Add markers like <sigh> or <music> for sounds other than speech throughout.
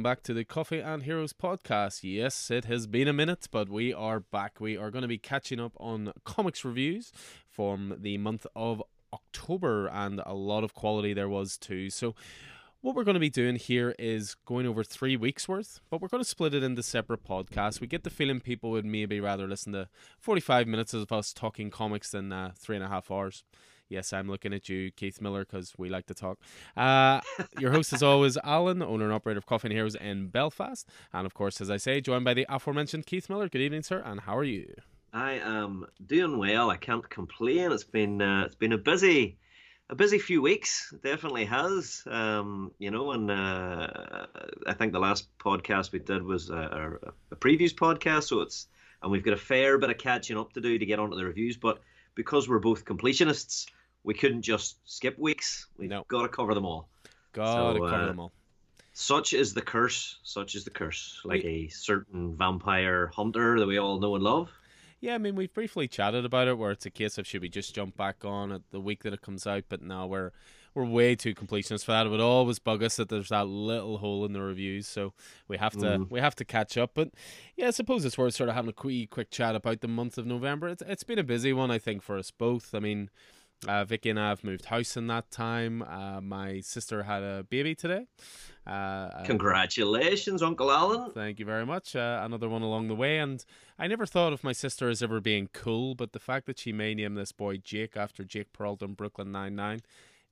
welcome back to the Coffee and Heroes podcast. Yes, it has been a minute, but we are back. We are going to be catching up on comics reviews from the month of October, and a lot of quality there was too. So, what we're going to be doing here is going over three weeks worth, but we're going to split it into separate podcasts. We get the feeling people would maybe rather listen to 45 minutes of us talking comics than uh, three and a half hours. Yes, I'm looking at you, Keith Miller, because we like to talk. Uh, your host, as always, Alan, owner and operator of Coffee and Heroes in Belfast. And of course, as I say, joined by the aforementioned Keith Miller. Good evening, sir, and how are you? I am doing well. I can't complain. It's been uh, it's been a busy a busy few weeks. It definitely has. Um, you know, and uh, I think the last podcast we did was a, a, previews podcast, so it's and we've got a fair bit of catching up to do to get onto the reviews. But because we're both completionists, we couldn't just skip weeks. We've no. got to cover them all. Got to so, cover uh, them all. Such is the curse. Such is the curse. Like we, a certain vampire hunter that we all know and love. Yeah, I mean, we've briefly chatted about it, where it's a case of should we just jump back on at the week that it comes out, but now we're we're way too completionists for that. It would always bug us that there's that little hole in the reviews, so we have to mm. we have to catch up. But yeah, I suppose it's worth sort of having a quick quick chat about the month of November. It's it's been a busy one, I think, for us both. I mean. Uh, Vicky and I have moved house in that time. Uh, my sister had a baby today. Uh, uh, Congratulations, Uncle Alan. Thank you very much. Uh, another one along the way. And I never thought of my sister as ever being cool, but the fact that she may name this boy Jake after Jake Peralta in Brooklyn Nine-Nine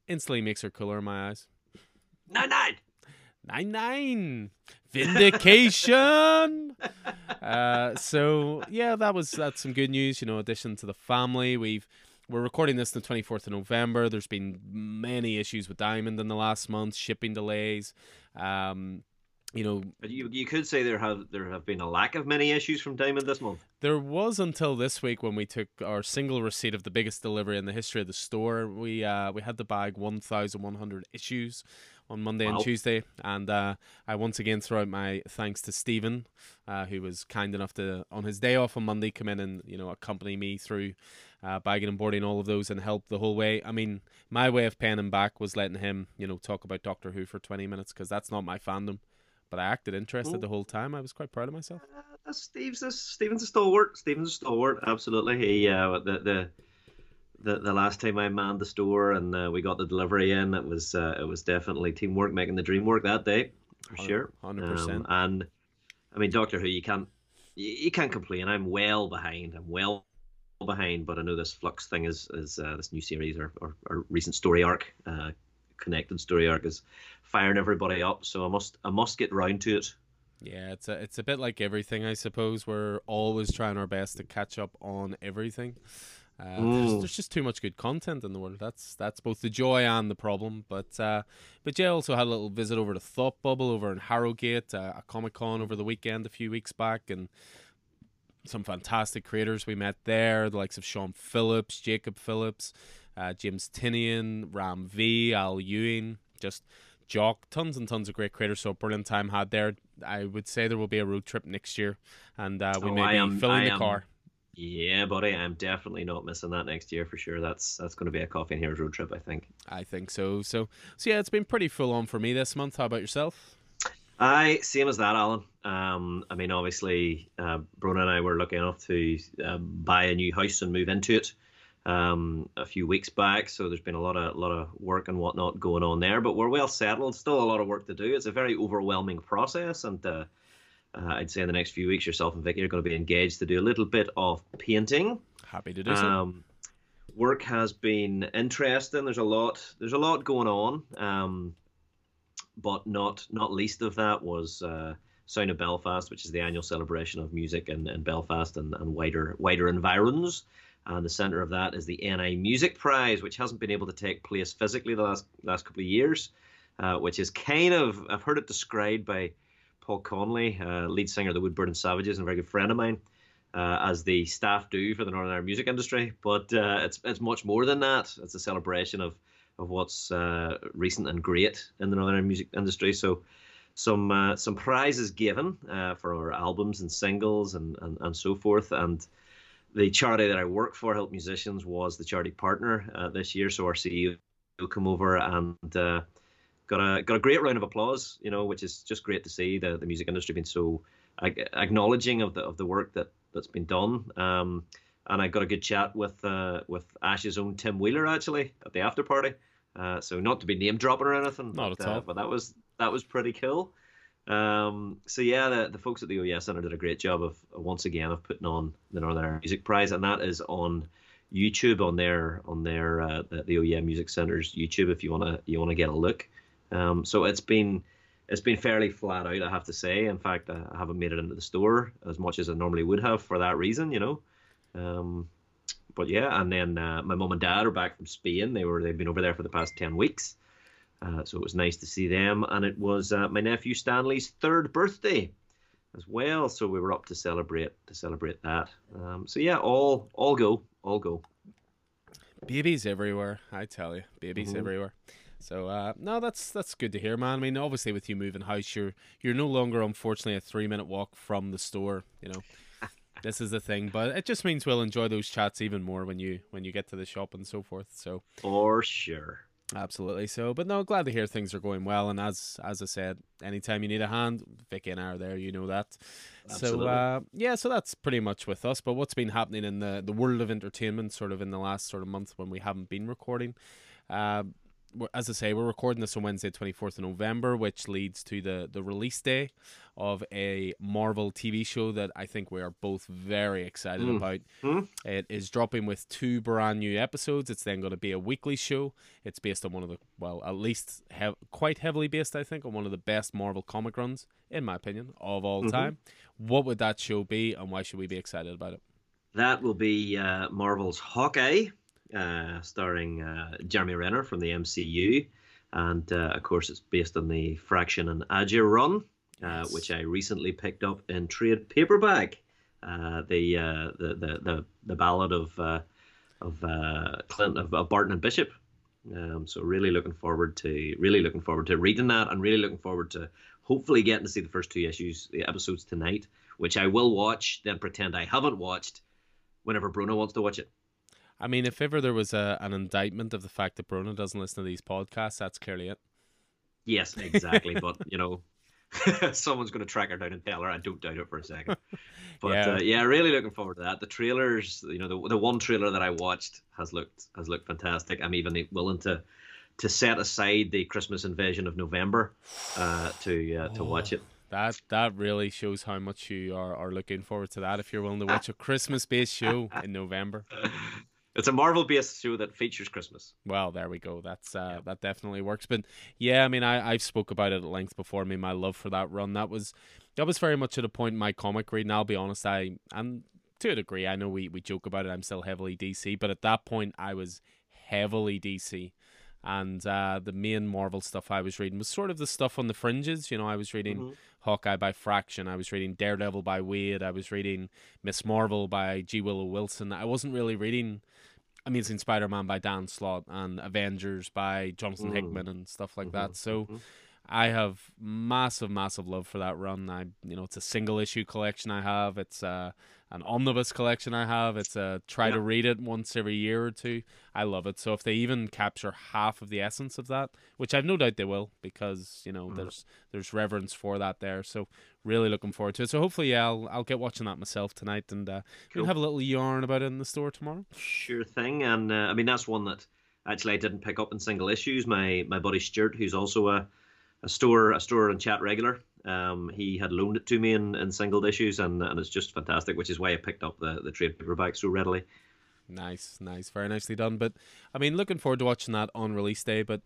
instantly makes her cooler in my eyes. Nine Nine! Nine Nine! Vindication! <laughs> uh, so, yeah, that was that's some good news. You know, addition to the family, we've we're recording this the 24th of November. There's been many issues with Diamond in the last month, shipping delays. Um, you know, but you you could say there have there have been a lack of many issues from Diamond this month. There was until this week when we took our single receipt of the biggest delivery in the history of the store. We uh we had to bag 1,100 issues on Monday wow. and Tuesday. And uh, I once again throw out my thanks to Stephen, uh, who was kind enough to, on his day off on Monday, come in and you know accompany me through uh, bagging and boarding all of those and help the whole way. I mean, my way of paying him back was letting him, you know, talk about Doctor Who for 20 minutes because that's not my fandom. But I acted interested Ooh. the whole time. I was quite proud of myself. Uh, Steve's a, Stephen's a stalwart. Stephen's a stalwart. Absolutely. He uh, the the the, the last time I manned the store and uh, we got the delivery in, it was uh, it was definitely teamwork making the dream work that day for sure. Hundred um, percent. And I mean, Doctor Who, you can't you, you can't complain. I'm well behind. I'm well behind, but I know this Flux thing is is uh, this new series or, or, or recent story arc, uh, connected story arc is firing everybody up. So I must I must get round to it. Yeah, it's a it's a bit like everything, I suppose. We're always trying our best to catch up on everything. Uh, there's, there's, just too much good content in the world. That's that's both the joy and the problem. But uh, but Jay also had a little visit over to Thought Bubble over in Harrogate, uh, a Comic Con over the weekend a few weeks back, and some fantastic creators we met there, the likes of Sean Phillips, Jacob Phillips, uh, James Tynion, Ram V, Al Ewing, just Jock, tons and tons of great creators. So brilliant time had there. I would say there will be a road trip next year, and uh, we oh, may I be am, filling I the am, car. Yeah, buddy, I'm definitely not missing that next year for sure. That's that's going to be a Coffee and Heroes road trip, I think. I think so. So, so yeah, it's been pretty full on for me this month. How about yourself? I same as that, Alan. Um, I mean, obviously, uh, Brona and I were lucky enough to uh, buy a new house and move into it um, a few weeks back. So there's been a lot of lot of work and whatnot going on there, but we're well settled. Still a lot of work to do. It's a very overwhelming process, and uh, uh, I'd say in the next few weeks, yourself and Vicky are going to be engaged to do a little bit of painting. Happy to do so. Um, work has been interesting. There's a lot. There's a lot going on. Um, but not not least of that was uh, Sound of Belfast, which is the annual celebration of music in, in Belfast and, and wider wider environs. And the centre of that is the NI Music Prize, which hasn't been able to take place physically the last last couple of years, uh, which is kind of I've heard it described by Paul Conley, uh, lead singer of the Wood Burning Savages and a very good friend of mine, uh, as the staff do for the Northern Ireland music industry. But uh, it's it's much more than that. It's a celebration of of what's uh, recent and great in the Northern Ireland music industry. So some uh, some prizes given for our albums and singles and, and and so forth. And the charity that I work for, Help Musicians, was the charity partner this year. So our CEO came over and got a got a great round of applause, you know, which is just great to see the the music industry being so acknowledging of the of the work that that's been done. Um, and I got a good chat with uh, with Ash's own Tim Wheeler actually at the after party. Uh, so not to be name dropping or anything, not but, at all. Uh, but that was that was pretty cool. Um, so yeah, the, the folks at the OES Center did a great job of once again of putting on the Northern Ireland Music Prize, and that is on YouTube on their on their uh, the, the OEM Music Center's YouTube if you wanna you wanna get a look. Um, so it's been it's been fairly flat out, I have to say. In fact, I haven't made it into the store as much as I normally would have for that reason, you know. Um, but yeah, and then uh, my mum and dad are back from Spain. They were they've been over there for the past ten weeks, uh, so it was nice to see them. And it was uh, my nephew Stanley's third birthday as well, so we were up to celebrate to celebrate that. Um, so yeah, all all go, all go. Babies everywhere, I tell you, babies mm-hmm. everywhere. So uh, no, that's that's good to hear, man. I mean, obviously with you moving house, you're you're no longer, unfortunately, a three minute walk from the store. You know, <laughs> this is the thing, but it just means we'll enjoy those chats even more when you when you get to the shop and so forth. So for sure. Absolutely. So, but no, glad to hear things are going well. And as as I said, anytime you need a hand, Vicky and I are there. You know that. Absolutely. So, uh, yeah, so that's pretty much with us. But what's been happening in the the world of entertainment, sort of in the last sort of month when we haven't been recording. Uh, as I say, we're recording this on Wednesday, 24th of November, which leads to the, the release day of a Marvel TV show that I think we are both very excited mm. about. Mm. It is dropping with two brand new episodes. It's then going to be a weekly show. It's based on one of the, well, at least hev- quite heavily based, I think, on one of the best Marvel comic runs, in my opinion, of all mm-hmm. time. What would that show be, and why should we be excited about it? That will be uh, Marvel's Hawkeye uh, starring uh, Jeremy Renner from the MCU. And uh, of course, it's based on the Fraction and Aja run, uh, yes. which I recently picked up in trade paperback. Uh, the, the, the the the ballad of of Clint of, of, Barton and Bishop. Um, so really looking forward to really looking forward to reading that, and really looking forward to hopefully getting to see the first two issues, the episodes tonight, which I will watch, then pretend I haven't watched whenever Brona wants to watch it. I mean, if ever there was a, an indictment of the fact that Brona doesn't listen to these podcasts, that's clearly it. Yes, exactly. but you know, <laughs> someone's going to track her down and tell her. I don't doubt it for a second. <laughs> But yeah, uh, yeah really looking forward to that. The trailers, you know, the the one trailer that I watched has looked has looked fantastic. I'm even willing to to set aside the Christmas invasion of November uh, to uh, to oh. watch it. That that really shows how much you are, are looking forward to that. If you're willing to watch a <laughs> Christmas based show in November, it's a Marvel based show that features Christmas. Well, there we go. That's uh, yeah. that definitely works. But yeah, I mean, I I've spoke about it at length before. I mean, my love for that run that was that was very much at a point in my comic reading. I'll be honest, I and to a degree, I know we we joke about it. I'm still heavily DC, but at that point, I was heavily DC. And uh, the main Marvel stuff I was reading was sort of the stuff on the fringes. You know, I was reading mm-hmm. Hawkeye by Fraction. I was reading Daredevil by Waid. I was reading Miss Marvel by G. Willow Wilson. I wasn't really reading Amazing Spider-Man by Dan Slott and Avengers by Jonathan mm. Hickman and stuff like mm-hmm, that. So mm-hmm. I have massive, massive love for that run. I, you know, it's a single issue collection I have. It's uh, an omnibus collection I have. It's a try yeah. to read it once every year or two. I love it. So if they even capture half of the essence of that, which I've no doubt they will, because you know mm. there's there's reverence for that there. So really looking forward to it. So hopefully, yeah, I'll I'll get watching that myself tonight, and uh, cool. we'll have a little yarn about it in the store tomorrow. Sure thing. And uh, I mean that's one that actually I didn't pick up in single issues. My my buddy Stuart, who's also a a store a store and chat regular. Um, he had loaned it to me in, in single issues, and and it's just fantastic, which is why I picked up the the trade paperback so readily. Nice, nice, very nicely done. But I mean, looking forward to watching that on release day. But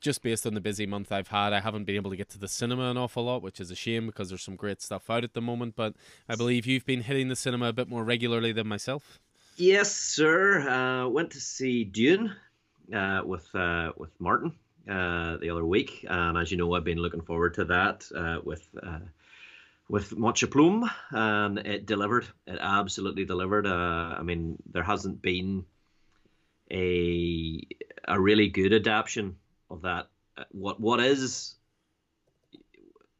just based on the busy month I've had, I haven't been able to get to the cinema an awful lot, which is a shame because there's some great stuff out at the moment. But I believe you've been hitting the cinema a bit more regularly than myself. Yes, sir. Uh, went to see Dune uh, with uh, with Martin uh, the other week, and as you know, I've been looking forward to that uh, with uh, with much aplomb, and it delivered. It absolutely delivered. Uh, I mean, there hasn't been a a really good adaptation of that. What what is?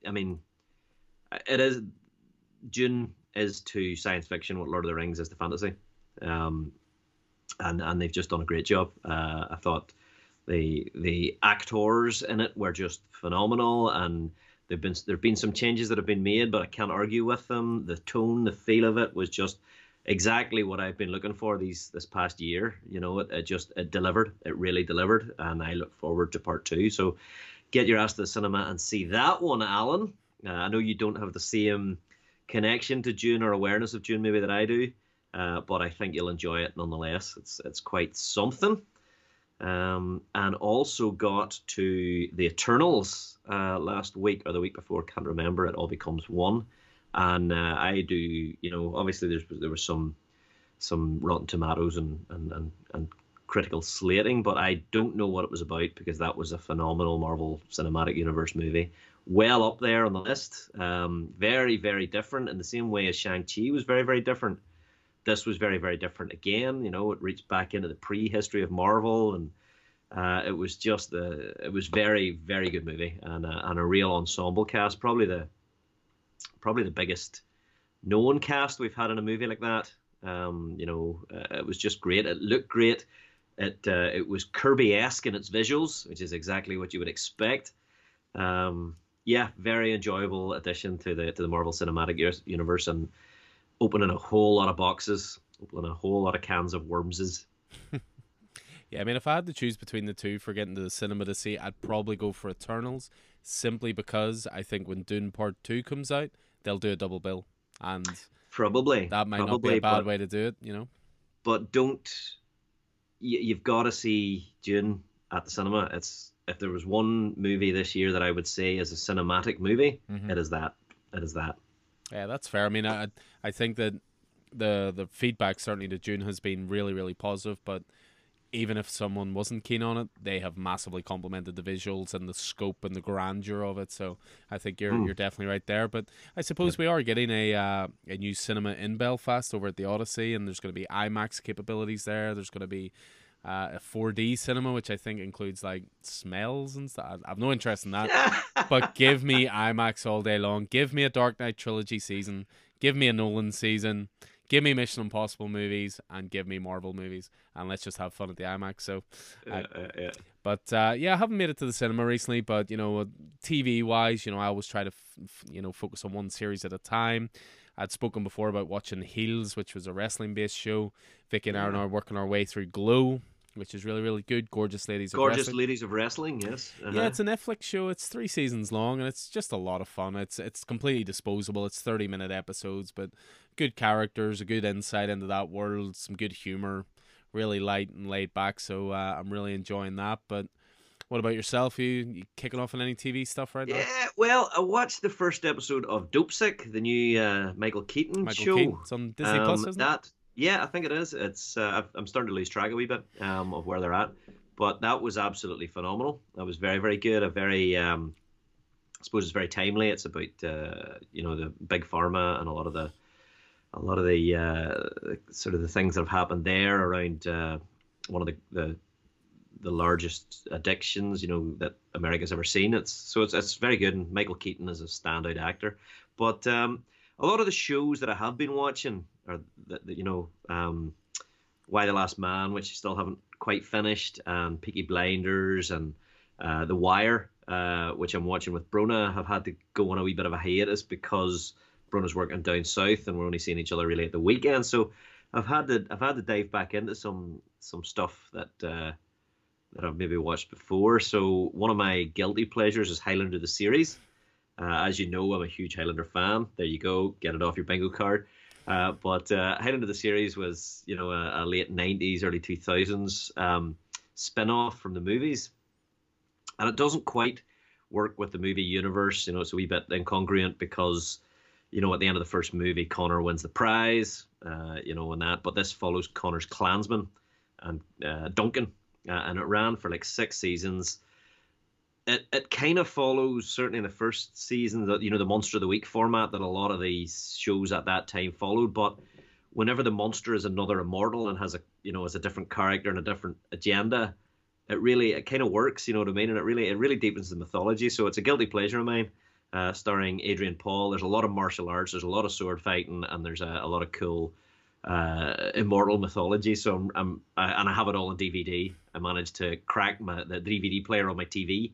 I mean, it is. Dune is to science fiction what Lord of the Rings is to fantasy, um, and and they've just done a great job. Uh, I thought the the actors in it were just phenomenal, and there've been there've been some changes that have been made, but I can't argue with them. The tone, the feel of it was just exactly what I've been looking for these this past year. You know, it, it just it delivered. It really delivered, and I look forward to part two. So get your ass to the cinema and see that one, Alan. Uh, I know you don't have the same connection to Dune or awareness of Dune maybe that I do, uh, but I think you'll enjoy it nonetheless. It's it's quite something. Um, and also got to the Eternals uh, last week or the week before, can't remember. It all becomes one, and uh, I do. You know, obviously there's there was some some Rotten Tomatoes and and and, and critical slating, but I don't know what it was about because that was a phenomenal Marvel Cinematic Universe movie. Well up there on the list. Um, very, very different in the same way as Shang-Chi was very, very different. This was very, very different again. You know, it reached back into the pre-history of Marvel and uh, it was just the it was very very good movie and a, and a real ensemble cast probably the probably the biggest known cast we've had in a movie like that um, you know uh, it was just great it looked great it uh, it was Kirby-esque in its visuals, which is exactly what you would expect. Um, yeah, very enjoyable addition to the to the Marvel Cinematic Universe and opening a whole lot of boxes, opening a whole lot of cans of wormses. <laughs> yeah, I mean, if I had to choose between the two for getting to the cinema to see, I'd probably go for Eternals, simply because I think when Dune Part Two comes out, they'll do a double bill, and probably that might probably, not be a bad but, way to do it, you know. But don't you, have got to see Dune at the cinema. It's if there was one movie this year that I would say is a cinematic movie, mm-hmm. it is that. It is that. Yeah, that's fair. I mean, I I think that the the feedback certainly to Dune has been really really positive, but even if someone wasn't keen on it, they have massively complimented the visuals and the scope and the grandeur of it. So I think you're mm. you're definitely right there. But I suppose we are getting a uh, a new cinema in Belfast over at the Odyssey, and there's going to be IMAX capabilities there. There's going to be uh, a 4D cinema, which I think includes like smells and stuff. I've no interest in that. <laughs> but give me IMAX all day long. Give me a Dark Knight trilogy season. Give me a Nolan season. Give me Mission Impossible movies and give me Marvel movies, and let's just have fun at the IMAX. So, uh, yeah. But uh, yeah, I haven't made it to the cinema recently. But you know, TV wise, you know, I always try to f- you know focus on one series at a time. I'd spoken before about watching Heels, which was a wrestling based show. Vicky and I are working our way through Glow, which is really really good. Gorgeous ladies. Gorgeous of ladies of wrestling. Yes. Uh-huh. Yeah, it's a Netflix show. It's three seasons long, and it's just a lot of fun. It's it's completely disposable. It's thirty minute episodes, but good characters, a good insight into that world, some good humor, really light and laid back. So uh, I'm really enjoying that. But what about yourself? Are you, you kicking off on any TV stuff right yeah, now? Yeah, well, I watched the first episode of Dopesick, the new uh, Michael Keaton Michael show. Keaton. It's on Disney um, Plus, isn't that, it? Yeah, I think it is. It's uh, I'm starting to lose track a wee bit um, of where they're at, but that was absolutely phenomenal. That was very very good. A very um, I suppose it's very timely. It's about uh, you know the big pharma and a lot of the a lot of the uh, sort of the things that have happened there around uh, one of the, the the largest addictions you know that America's ever seen. It's so it's it's very good. And Michael Keaton is a standout actor, but um, a lot of the shows that I have been watching are that you know um, Y the Last Man, which I still haven't quite finished, and Peaky Blinders and uh, The Wire, uh, which I'm watching with Brona, have had to go on a wee bit of a hiatus because Brona's working down south and we're only seeing each other really at the weekend. So I've had to I've had to dive back into some some stuff that uh, that I've maybe watched before. So one of my guilty pleasures is Highlander the series. Uh, as you know, I'm a huge Highlander fan. There you go, get it off your bingo card. Uh, but uh, Highlander the series was, you know, a, a late '90s, early 2000s um, spin-off from the movies, and it doesn't quite work with the movie universe. You know, it's a wee bit incongruent because, you know, at the end of the first movie, Connor wins the prize, uh, you know, and that. But this follows Connor's clansman and uh, Duncan, uh, and it ran for like six seasons it, it kind of follows certainly in the first season that you know the monster of the week format that a lot of these shows at that time followed but whenever the monster is another immortal and has a you know has a different character and a different agenda it really it kind of works you know what i mean and it really it really deepens the mythology so it's a guilty pleasure of mine uh, starring adrian paul there's a lot of martial arts there's a lot of sword fighting and there's a, a lot of cool uh, immortal mythology. So I'm, I'm I, and I have it all on DVD. I managed to crack my the DVD player on my TV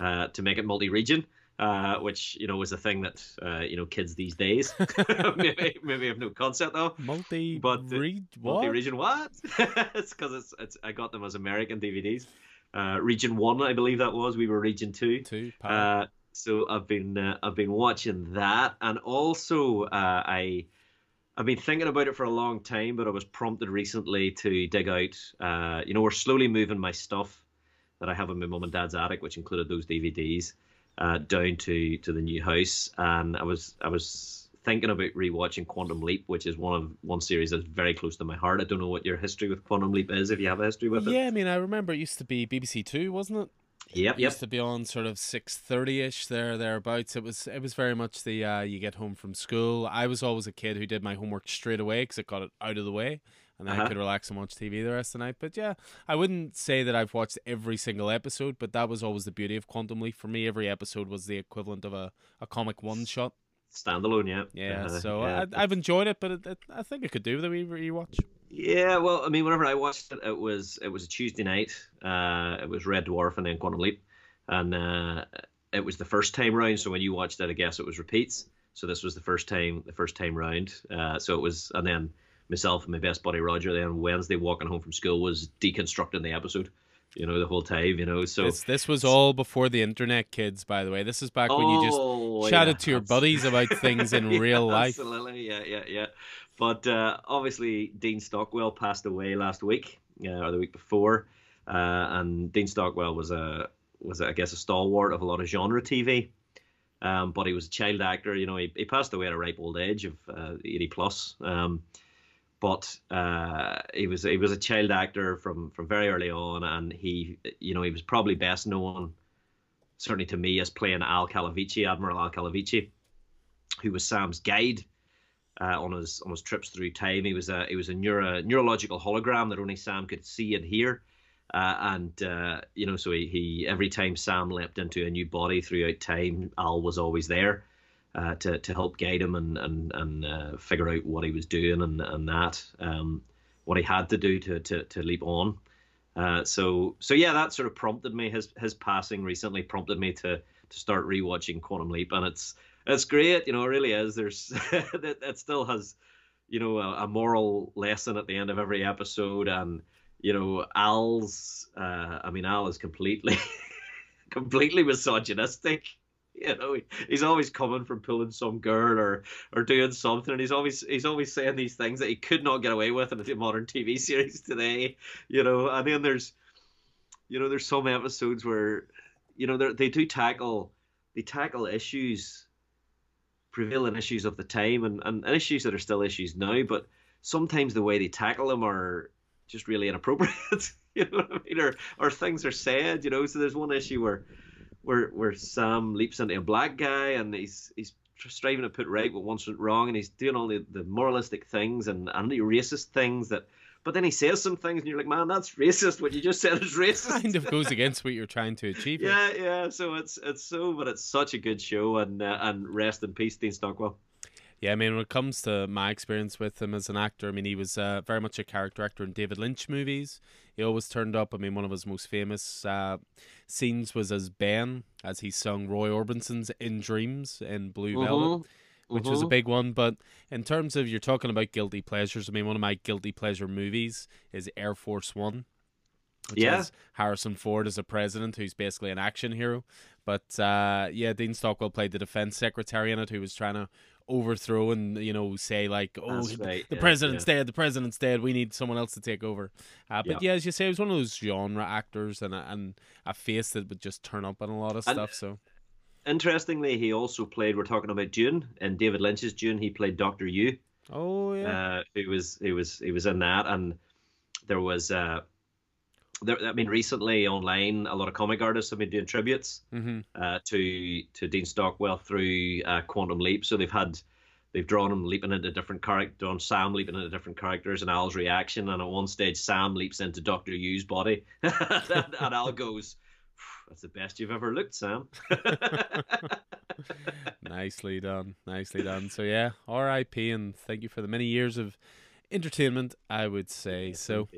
uh, to make it multi-region. Uh, which you know is a thing that uh, you know kids these days <laughs> maybe maybe have no concept of. Multi, But, uh. Multi-region what? <laughs> it's because it's it's I got them as American DVDs. Uh, region one, I believe that was. We were region two. Two. Uh, so I've been uh, I've been watching that, and also uh, I I've been thinking about it for a long time, but I was prompted recently to dig out. Uh, you know, we're slowly moving my stuff that I have in my mum and dad's attic, which included those DVDs, uh, down to to the new house, and I was I was thinking about rewatching Quantum Leap, which is one of one series that's very close to my heart. I don't know what your history with Quantum Leap is, if you have a history with it. yeah, I mean, I remember it used to be BBC Two, wasn't it? Yep. It Yep. used to be on sort of six thirty ish there thereabouts. It was it was very much the uh, you get home from school. I was always a kid who did my homework straight away because it got it out of the way, and I Uh-huh. could relax and watch TV the rest of the night. But yeah, I wouldn't say that I've watched every single episode, but that was always the beauty of Quantum Leap for me. Every episode was the equivalent of a, a comic one shot. Standalone. Yeah. Yeah, Uh, so yeah. I, I've enjoyed it, but it, it, I think it could do with a wee rewatch. Yeah, well, I mean, whenever I watched it, it was it was a Tuesday night. Uh, it was Red Dwarf and then Quantum Leap, and uh, it was the first time round. So when you watched it, I guess it was repeats. So this was the first time, the first time round. Uh, so it was, and then myself and my best buddy Roger, then Wednesday walking home from school was deconstructing the episode. You know, the whole time. You know, so This this was all before the internet, kids. By the way, this is back when you just Oh, chatted yeah, to your buddies about things in <laughs> Yeah, real life. Absolutely, yeah, yeah, yeah. But uh, obviously, Dean Stockwell passed away last week uh, or the week before, uh, and Dean Stockwell was a was I guess a stalwart of a lot of genre TV. Um, but he was a child actor. You know, he, he passed away at a ripe old age of uh, eighty plus. Um, but uh, he was he was a child actor from from very early on, and he you know he was probably best known, certainly to me, as playing Al Calavicci, Admiral Al Calavicci, who was Sam's guide uh, on his on his trips through time. He was a he was a neuro, neurological hologram that only Sam could see and hear. Uh, and uh, you know, so he, he every time Sam leapt into a new body throughout time, Al was always there uh, to to help guide him and and and uh, figure out what he was doing and and that um, what he had to do to to to leap on. Uh, so so yeah, that sort of prompted me. His his passing recently prompted me to to start rewatching Quantum Leap, and it's it's great. You know, it really is. There's <laughs> it, it still has you know a, a moral lesson at the end of every episode, and you know Al's. Uh, I mean, Al is completely <laughs> completely misogynistic. You know, he's always coming from pulling some girl or or doing something, and he's always he's always saying these things that he could not get away with in a modern TV <laughs> series today. You know, and then there's, you know, there's some episodes where, you know, they do tackle they tackle issues, prevailing issues of the time, and, and and issues that are still issues now, but sometimes the way they tackle them are just really inappropriate. <laughs> you know what I mean? Or or things are said. You know, so there's one issue where where where Sam leaps into a black guy and he's he's striving to put right what once went wrong and he's doing all the, the moralistic things and anti-racist things that but then he says some things and you're like man that's racist. What you just said is racist. <laughs> Kind of goes against what you're trying to achieve. yeah yeah. So it's it's so but it's such a good show and uh, and rest in peace Dean Stockwell Yeah, I mean, when it comes to my experience with him as an actor, I mean, he was uh, very much a character actor in David Lynch movies. He always turned up. I mean, one of his most famous uh, scenes was as Ben, as he sung Roy Orbison's "In Dreams" in Blue Velvet, which was a mhm. big one. But in terms of you're talking about guilty pleasures, I mean, one of my guilty pleasure movies is Air Force One. Which Yeah. Harrison Ford as a president who's basically an action hero. But uh, yeah, Dean Stockwell played the defense secretary in it who was trying to overthrow and you know say like oh That's the, right, the yeah, president's dead the president's dead we need someone else to take over. Uh, but Yeah. yeah as you say it was one of those genre actors and a, and a face that would just turn up in a lot of And- stuff so. interestingly he also played we're talking about Dune and David Lynch's Dune he played Doctor Yueh. Oh yeah. Uh, who was he was he was in that, and there was uh, there. I mean, recently online, a lot of comic artists have been doing tributes hmm uh, to to Dean Stockwell through uh, Quantum Leap. So they've had they've drawn him leaping into different characters, drawn Sam leaping into different characters, and Al's reaction. And at one stage, Sam leaps into Doctor Yueh's body, and, <laughs> and Al goes. That's the best you've ever looked, Sam. <laughs> nicely done nicely done so yeah rip and thank you for the many years of entertainment, I would say. so,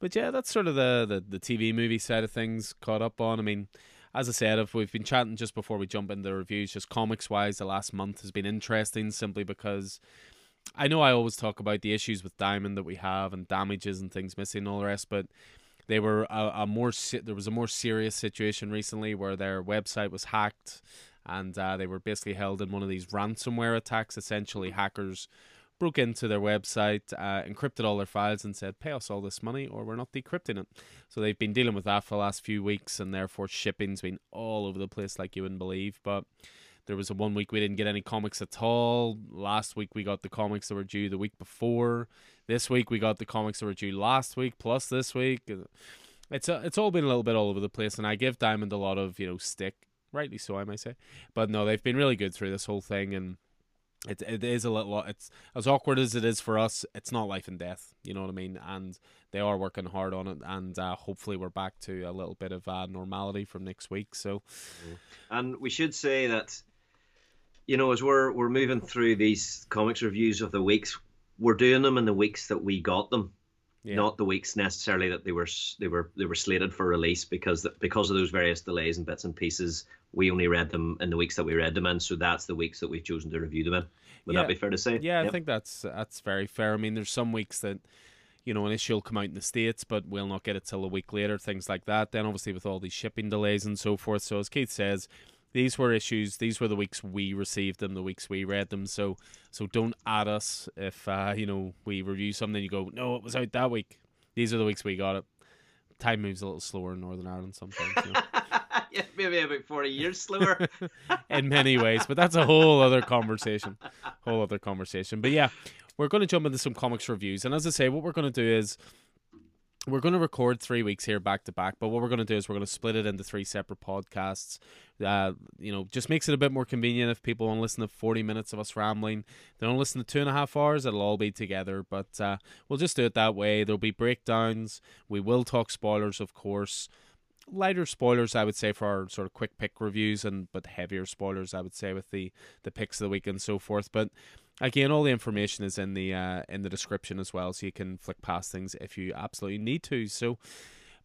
but yeah, that's sort of the, the the TV movie side of things caught up on. I mean, as I said, if we've been chatting just before we jump into the reviews, just comics wise, the last month has been interesting simply because I know I always talk about the issues with Diamond that we have and damages and things missing and all the rest, but they were a, a more there was a more serious situation recently where their website was hacked and uh, they were basically held in one of these ransomware attacks. Essentially, hackers broke into their website, uh, encrypted all their files, and said, "Pay us all this money, or we're not decrypting it." So they've been dealing with that for the last few weeks, and therefore shipping's been all over the place, like you wouldn't believe. But there was a one week we didn't get any comics at all. Last week we got the comics that were due the week before. This week we got the comics that were due last week plus this week. It's a, it's all been a little bit all over the place, and I give Diamond a lot of you know stick, rightly so I might say. But no, they've been really good through this whole thing, and it it is a little it's as awkward as it is for us it's not life and death you know what i mean? And they are working hard on it and uh, hopefully we're back to a little bit of uh, normality from next week so. Mm-hmm. and we should say that you know as we're we're moving through these comics reviews of the weeks we're doing them in the weeks that we got them yeah. not the weeks necessarily that they were they were they were slated for release because because of those various delays and bits and pieces we only read them in the weeks that we read them in, so that's the weeks that we've chosen to review them in. Would yeah. that be fair to say? Yeah, yep. I think that's that's very fair. I mean, there's some weeks that you know an issue will come out in the states, but we'll not get it till a week later, things like that. Then obviously with all these shipping delays and so forth. So as Keith says, these were issues. These were the weeks we received them, the weeks we read them. So so don't add us if uh, you know we review something. You go, no, it was out that week. These are the weeks we got it. Time moves a little slower in Northern Ireland sometimes. You know? <laughs> yeah, maybe about 40 years slower. <laughs> in many ways, but that's a whole other conversation. Whole other conversation. But yeah, we're going to jump into some comics reviews. And as I say, what we're going to do is we're going to record three weeks here back to back, but what we're going to do is we're going to split it into three separate podcasts. Uh, you know, just makes it a bit more convenient if people want to listen to 40 minutes of us rambling. They don't listen to two and a half hours, it'll all be together, but uh, we'll just do it that way. There'll be breakdowns. We will talk spoilers, of course lighter spoilers, I would say, for our sort of quick pick reviews, and but heavier spoilers, I would say, with the the picks of the week and so forth. But again, all the information is in the uh, in the description as well, so you can flick past things if you absolutely need to. So,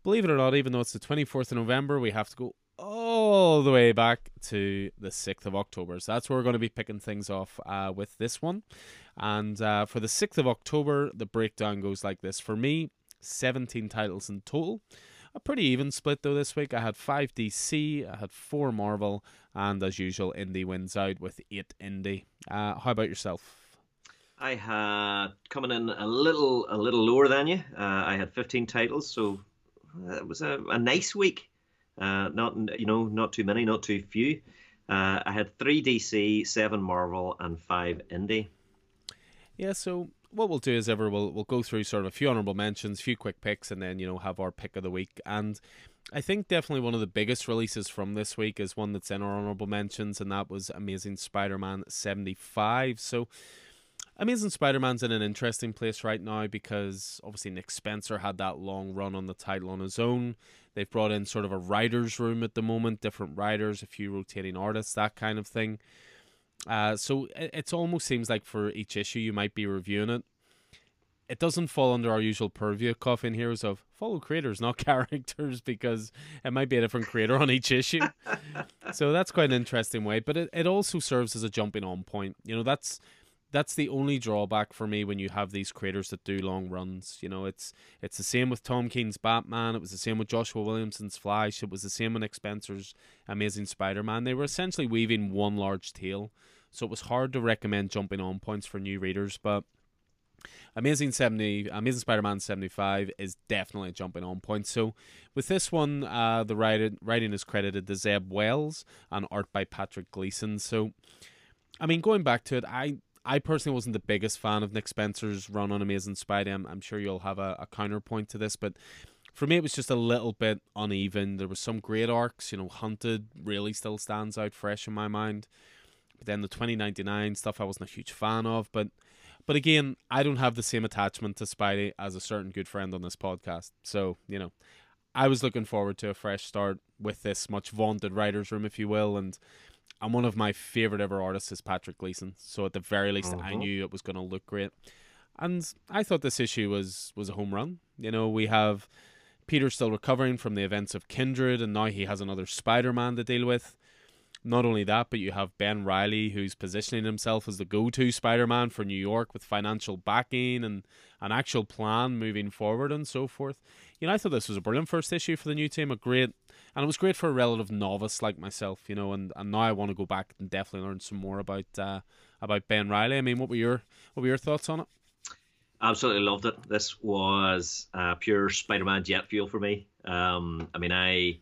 believe it or not, even though it's the twenty fourth of November, we have to go all the way back to the 6th of October. So that's where we're going to be picking things off uh, with this one. And uh, for the 6th of October, the breakdown goes like this. For me, 17 titles in total. A pretty even split though this week. I had five DC, I had four Marvel, and as usual, Indie wins out with eight Indie. Uh, how about yourself? I had coming in a little a little lower than you. Uh, I had 15 titles, so it was a, a nice week. Uh, not you know not too many, not too few. Uh, I had three DC, seven Marvel, and five Indie. Yeah, so what we'll do is ever we'll we'll go through sort of a few honorable mentions, a few quick picks, and then you know have our pick of the week. And I think definitely one of the biggest releases from this week is one that's in our honorable mentions, and that was Amazing Spider-Man seventy five. So. Amazing Spider-Man's in an interesting place right now because obviously Nick Spencer had that long run on the title on his own. They've brought in sort of a writer's room at the moment, different writers, a few rotating artists, that kind of thing. Uh, so it, it almost seems like for each issue you might be reviewing it. It doesn't fall under our usual purview of Coffee and Heroes of follow creators, <laughs> not characters, because it might be a different creator on each issue. <laughs> so that's quite an interesting way. But it, it also serves as a jumping on point. You know, that's that's the only drawback for me when you have these creators that do long runs. You know, it's it's the same with Tom King's Batman. It was the same with Joshua Williamson's Flash. It was the same with Spencer's Amazing Spider-Man. They were essentially weaving one large tale, so it was hard to recommend jumping on points for new readers. But Amazing seventy, Amazing Spider-Man seventy five is definitely jumping on point. So with this one, uh, the writing writing is credited to Zeb Wells and art by Patrick Gleason. So. I mean, going back to it, I I personally wasn't the biggest fan of Nick Spencer's run on Amazing Spidey. I'm, sure you'll have a, a counterpoint to this, but for me, it was just a little bit uneven. There were some great arcs, you know, Hunted really still stands out fresh in my mind. But then the 2099 stuff I wasn't a huge fan of, but but again, I don't have the same attachment to Spidey as a certain good friend on this podcast. So, you know, I was looking forward to a fresh start with this much vaunted writer's room, if you will, and and one of my favorite ever artists is Patrick Gleason. So at the very least, uh-huh. I knew it was going to look great. and I thought this issue was was a home run. You know, we have Peter still recovering from the events of Kindred, and now he has another Spider Man to deal with. Not only that, but you have Ben Riley, who's positioning himself as the go to Spider Man for New York with financial backing and an actual plan moving forward and so forth. You know, I thought this was a brilliant first issue for the new team, a great, and it was great for a relative novice like myself, you know, and, and now I want to go back and definitely learn some more about uh, about Ben Riley. I mean, what were your what were your thoughts on it? Absolutely loved it. This was uh, pure Spider-Man jet fuel for me. Um, I mean, I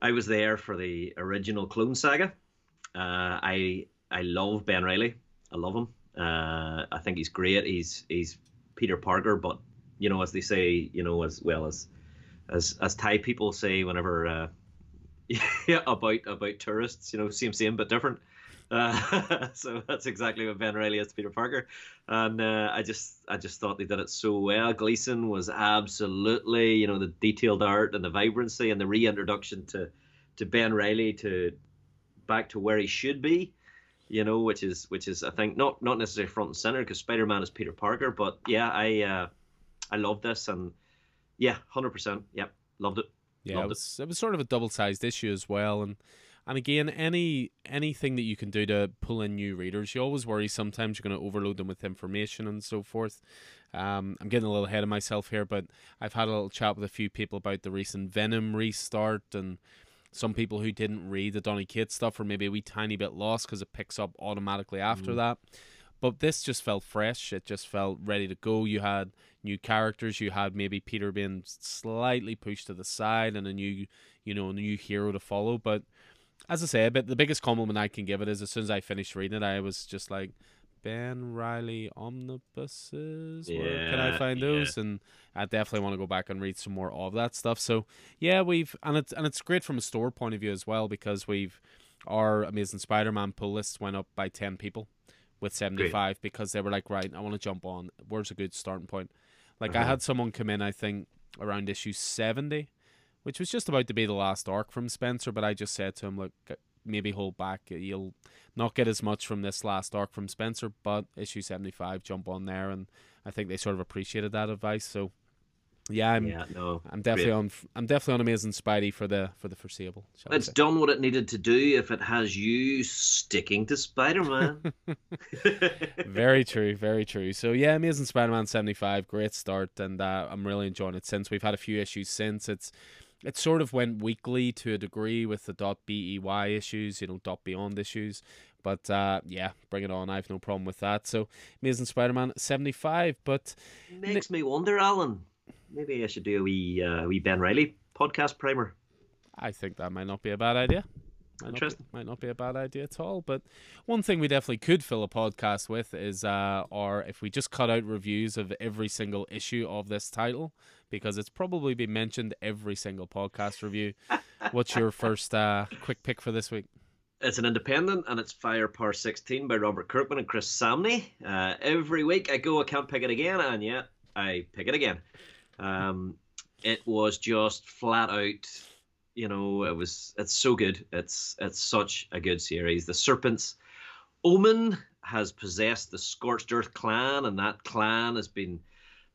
I was there for the original Clone Saga. Uh, I I love Ben Riley. I love him. Uh, I think he's great. He's he's Peter Parker, but you know, as they say, you know, as well as as as Thai people say whenever uh, yeah, <laughs> about about tourists, you know, same same but different. Uh, <laughs> so that's exactly what Ben Riley is to Peter Parker, and uh, I just I just thought they did it so well. Gleason was absolutely you know the detailed art and the vibrancy and the reintroduction to to Ben Riley to back to where he should be, you know, which is which is I think not not necessarily front and center because Spider Man is Peter Parker, but yeah, I uh, I love this and yeah, hundred percent, yep, loved it. Yeah, loved it was it was sort of a double sized issue as well, and and again, any anything that you can do to pull in new readers, you always worry sometimes you're going to overload them with information and so forth. Um, I'm getting a little ahead of myself here, but I've had a little chat with a few people about the recent Venom restart and some people who didn't read the Donny Cates stuff or maybe a wee tiny bit lost because it picks up automatically after mm. that. But this just felt fresh. It just felt ready to go. You had new characters. You had maybe Peter being slightly pushed to the side and a new, you know, a new hero to follow. But as I say, but the biggest compliment I can give it is as soon as I finished reading it, I was just like, Ben Riley omnibuses. Yeah, Where can I find those? Yeah. And I definitely want to go back and read some more of that stuff. So yeah, we've and it's and it's great from a store point of view as well because we've our Amazing Spider-Man pull list went up by ten people with seventy five because they were like, right, I want to jump on. Where's a good starting point? Like uh-huh. I had someone come in, I think around issue seventy which was just about to be the last arc from Spencer. But I just said to him, look, maybe hold back. You'll not get as much from this last arc from Spencer, but issue 75, jump on there. And I think they sort of appreciated that advice. So. Yeah, I'm. Yeah, no, I'm definitely great. on. I'm definitely on Amazing Spidey for the for the foreseeable. It's done what it needed to do. If it has you sticking to Spider Man. <laughs> <laughs> very true, very true. So yeah, Amazing Spider Man seventy five, great start, and uh, I'm really enjoying it. Since we've had a few issues since, it's it sort of went weekly to a degree with the dot bey issues, you know, dot beyond issues. But uh, yeah, bring it on. I have no problem with that. So Amazing Spider-Man seventy five. But makes me wonder, Alan. Maybe I should do a wee uh, wee Ben Riley podcast primer. I think that might not be a bad idea. Might Interesting. Not be, might not be a bad idea at all. But one thing we definitely could fill a podcast with is, uh, or if we just cut out reviews of every single issue of this title, because it's probably been mentioned every single podcast review. <laughs> What's your first uh, quick pick for this week? It's an independent and it's Firepower 16 by Robert Kirkman and Chris Samnee. Uh, every week I go, I can't pick it again, and yet I pick it again. Um, it was just flat out you know, it was it's so good. It's it's such a good series. The Serpent's Omen has possessed the Scorched Earth clan, and that clan has been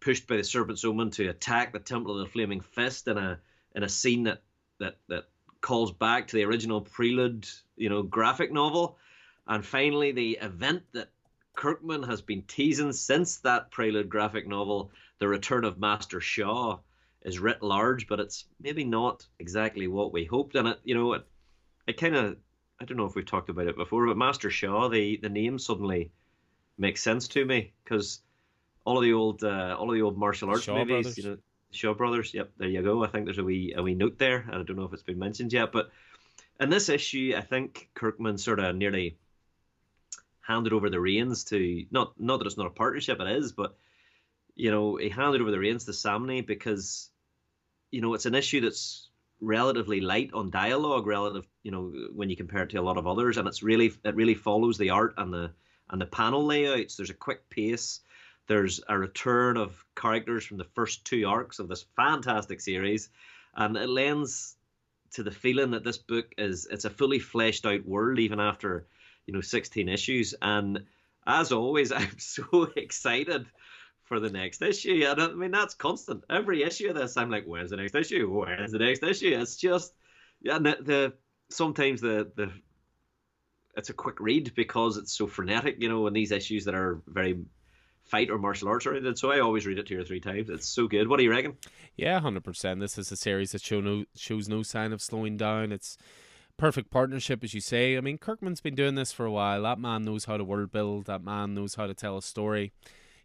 pushed by the Serpent's Omen to attack the Temple of the Flaming Fist in a in a scene that that that calls back to the original Prelude, you know, graphic novel. And finally, the event that Kirkman has been teasing since that Prelude graphic novel, the return of Master Shaw is writ large, but it's maybe not exactly what we hoped. And it, you know, it, it kind of, I don't know if we've talked about it before, but Master Shaw, the the name suddenly makes sense to me because all of the old, uh, all of the old martial arts Shaw movies, brothers. you know, Shaw Brothers. Yep, there you go. I think there's a wee a wee note there. And I don't know if it's been mentioned yet, but in this issue, I think Kirkman sort of nearly handed over the reins to not not that it's not a partnership, it is, but you know, he handed over the reins to Samnee because you know, it's an issue that's relatively light on dialogue relative you know when you compare it to a lot of others. And it's really it really follows the art and the and the panel layouts. There's a quick pace. There's a return of characters from the first two arcs of this fantastic series. And it lends to the feeling that this book is it's a fully fleshed out world even after you know 16 issues. And as always <laughs> i'm so excited for the next issue. And I mean, that's constant. Every issue of this, I'm like, where's the next issue? Where's the next issue? It's just, yeah, the, the sometimes the the it's a quick read because it's so frenetic, you know, and these issues that are very fight or martial arts oriented. So I always read it two or three times. It's so good. What do you reckon? Yeah, hundred percent. This is a series that show no shows no sign of slowing down. It's perfect partnership, as you say. I mean, Kirkman's been doing this for a while. That man knows how to world build. That man knows how to tell a story.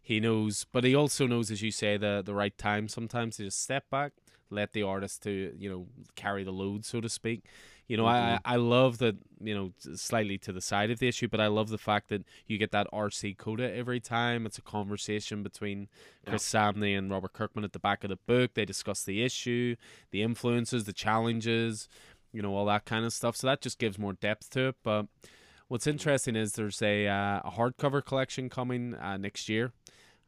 He knows, but he also knows, as you say, the the right time sometimes to just step back, let the artist to you know carry the load, so to speak. You know, mm-hmm. I I love that you know slightly to the side of the issue, but I love the fact that you get that RC coda every time. It's a conversation between Chris yeah. Samnee and Robert Kirkman at the back of the book. They discuss the issue, the influences, the challenges, you know, all that kind of stuff. So that just gives more depth to it. But what's interesting is there's a uh, a hardcover collection coming uh, next year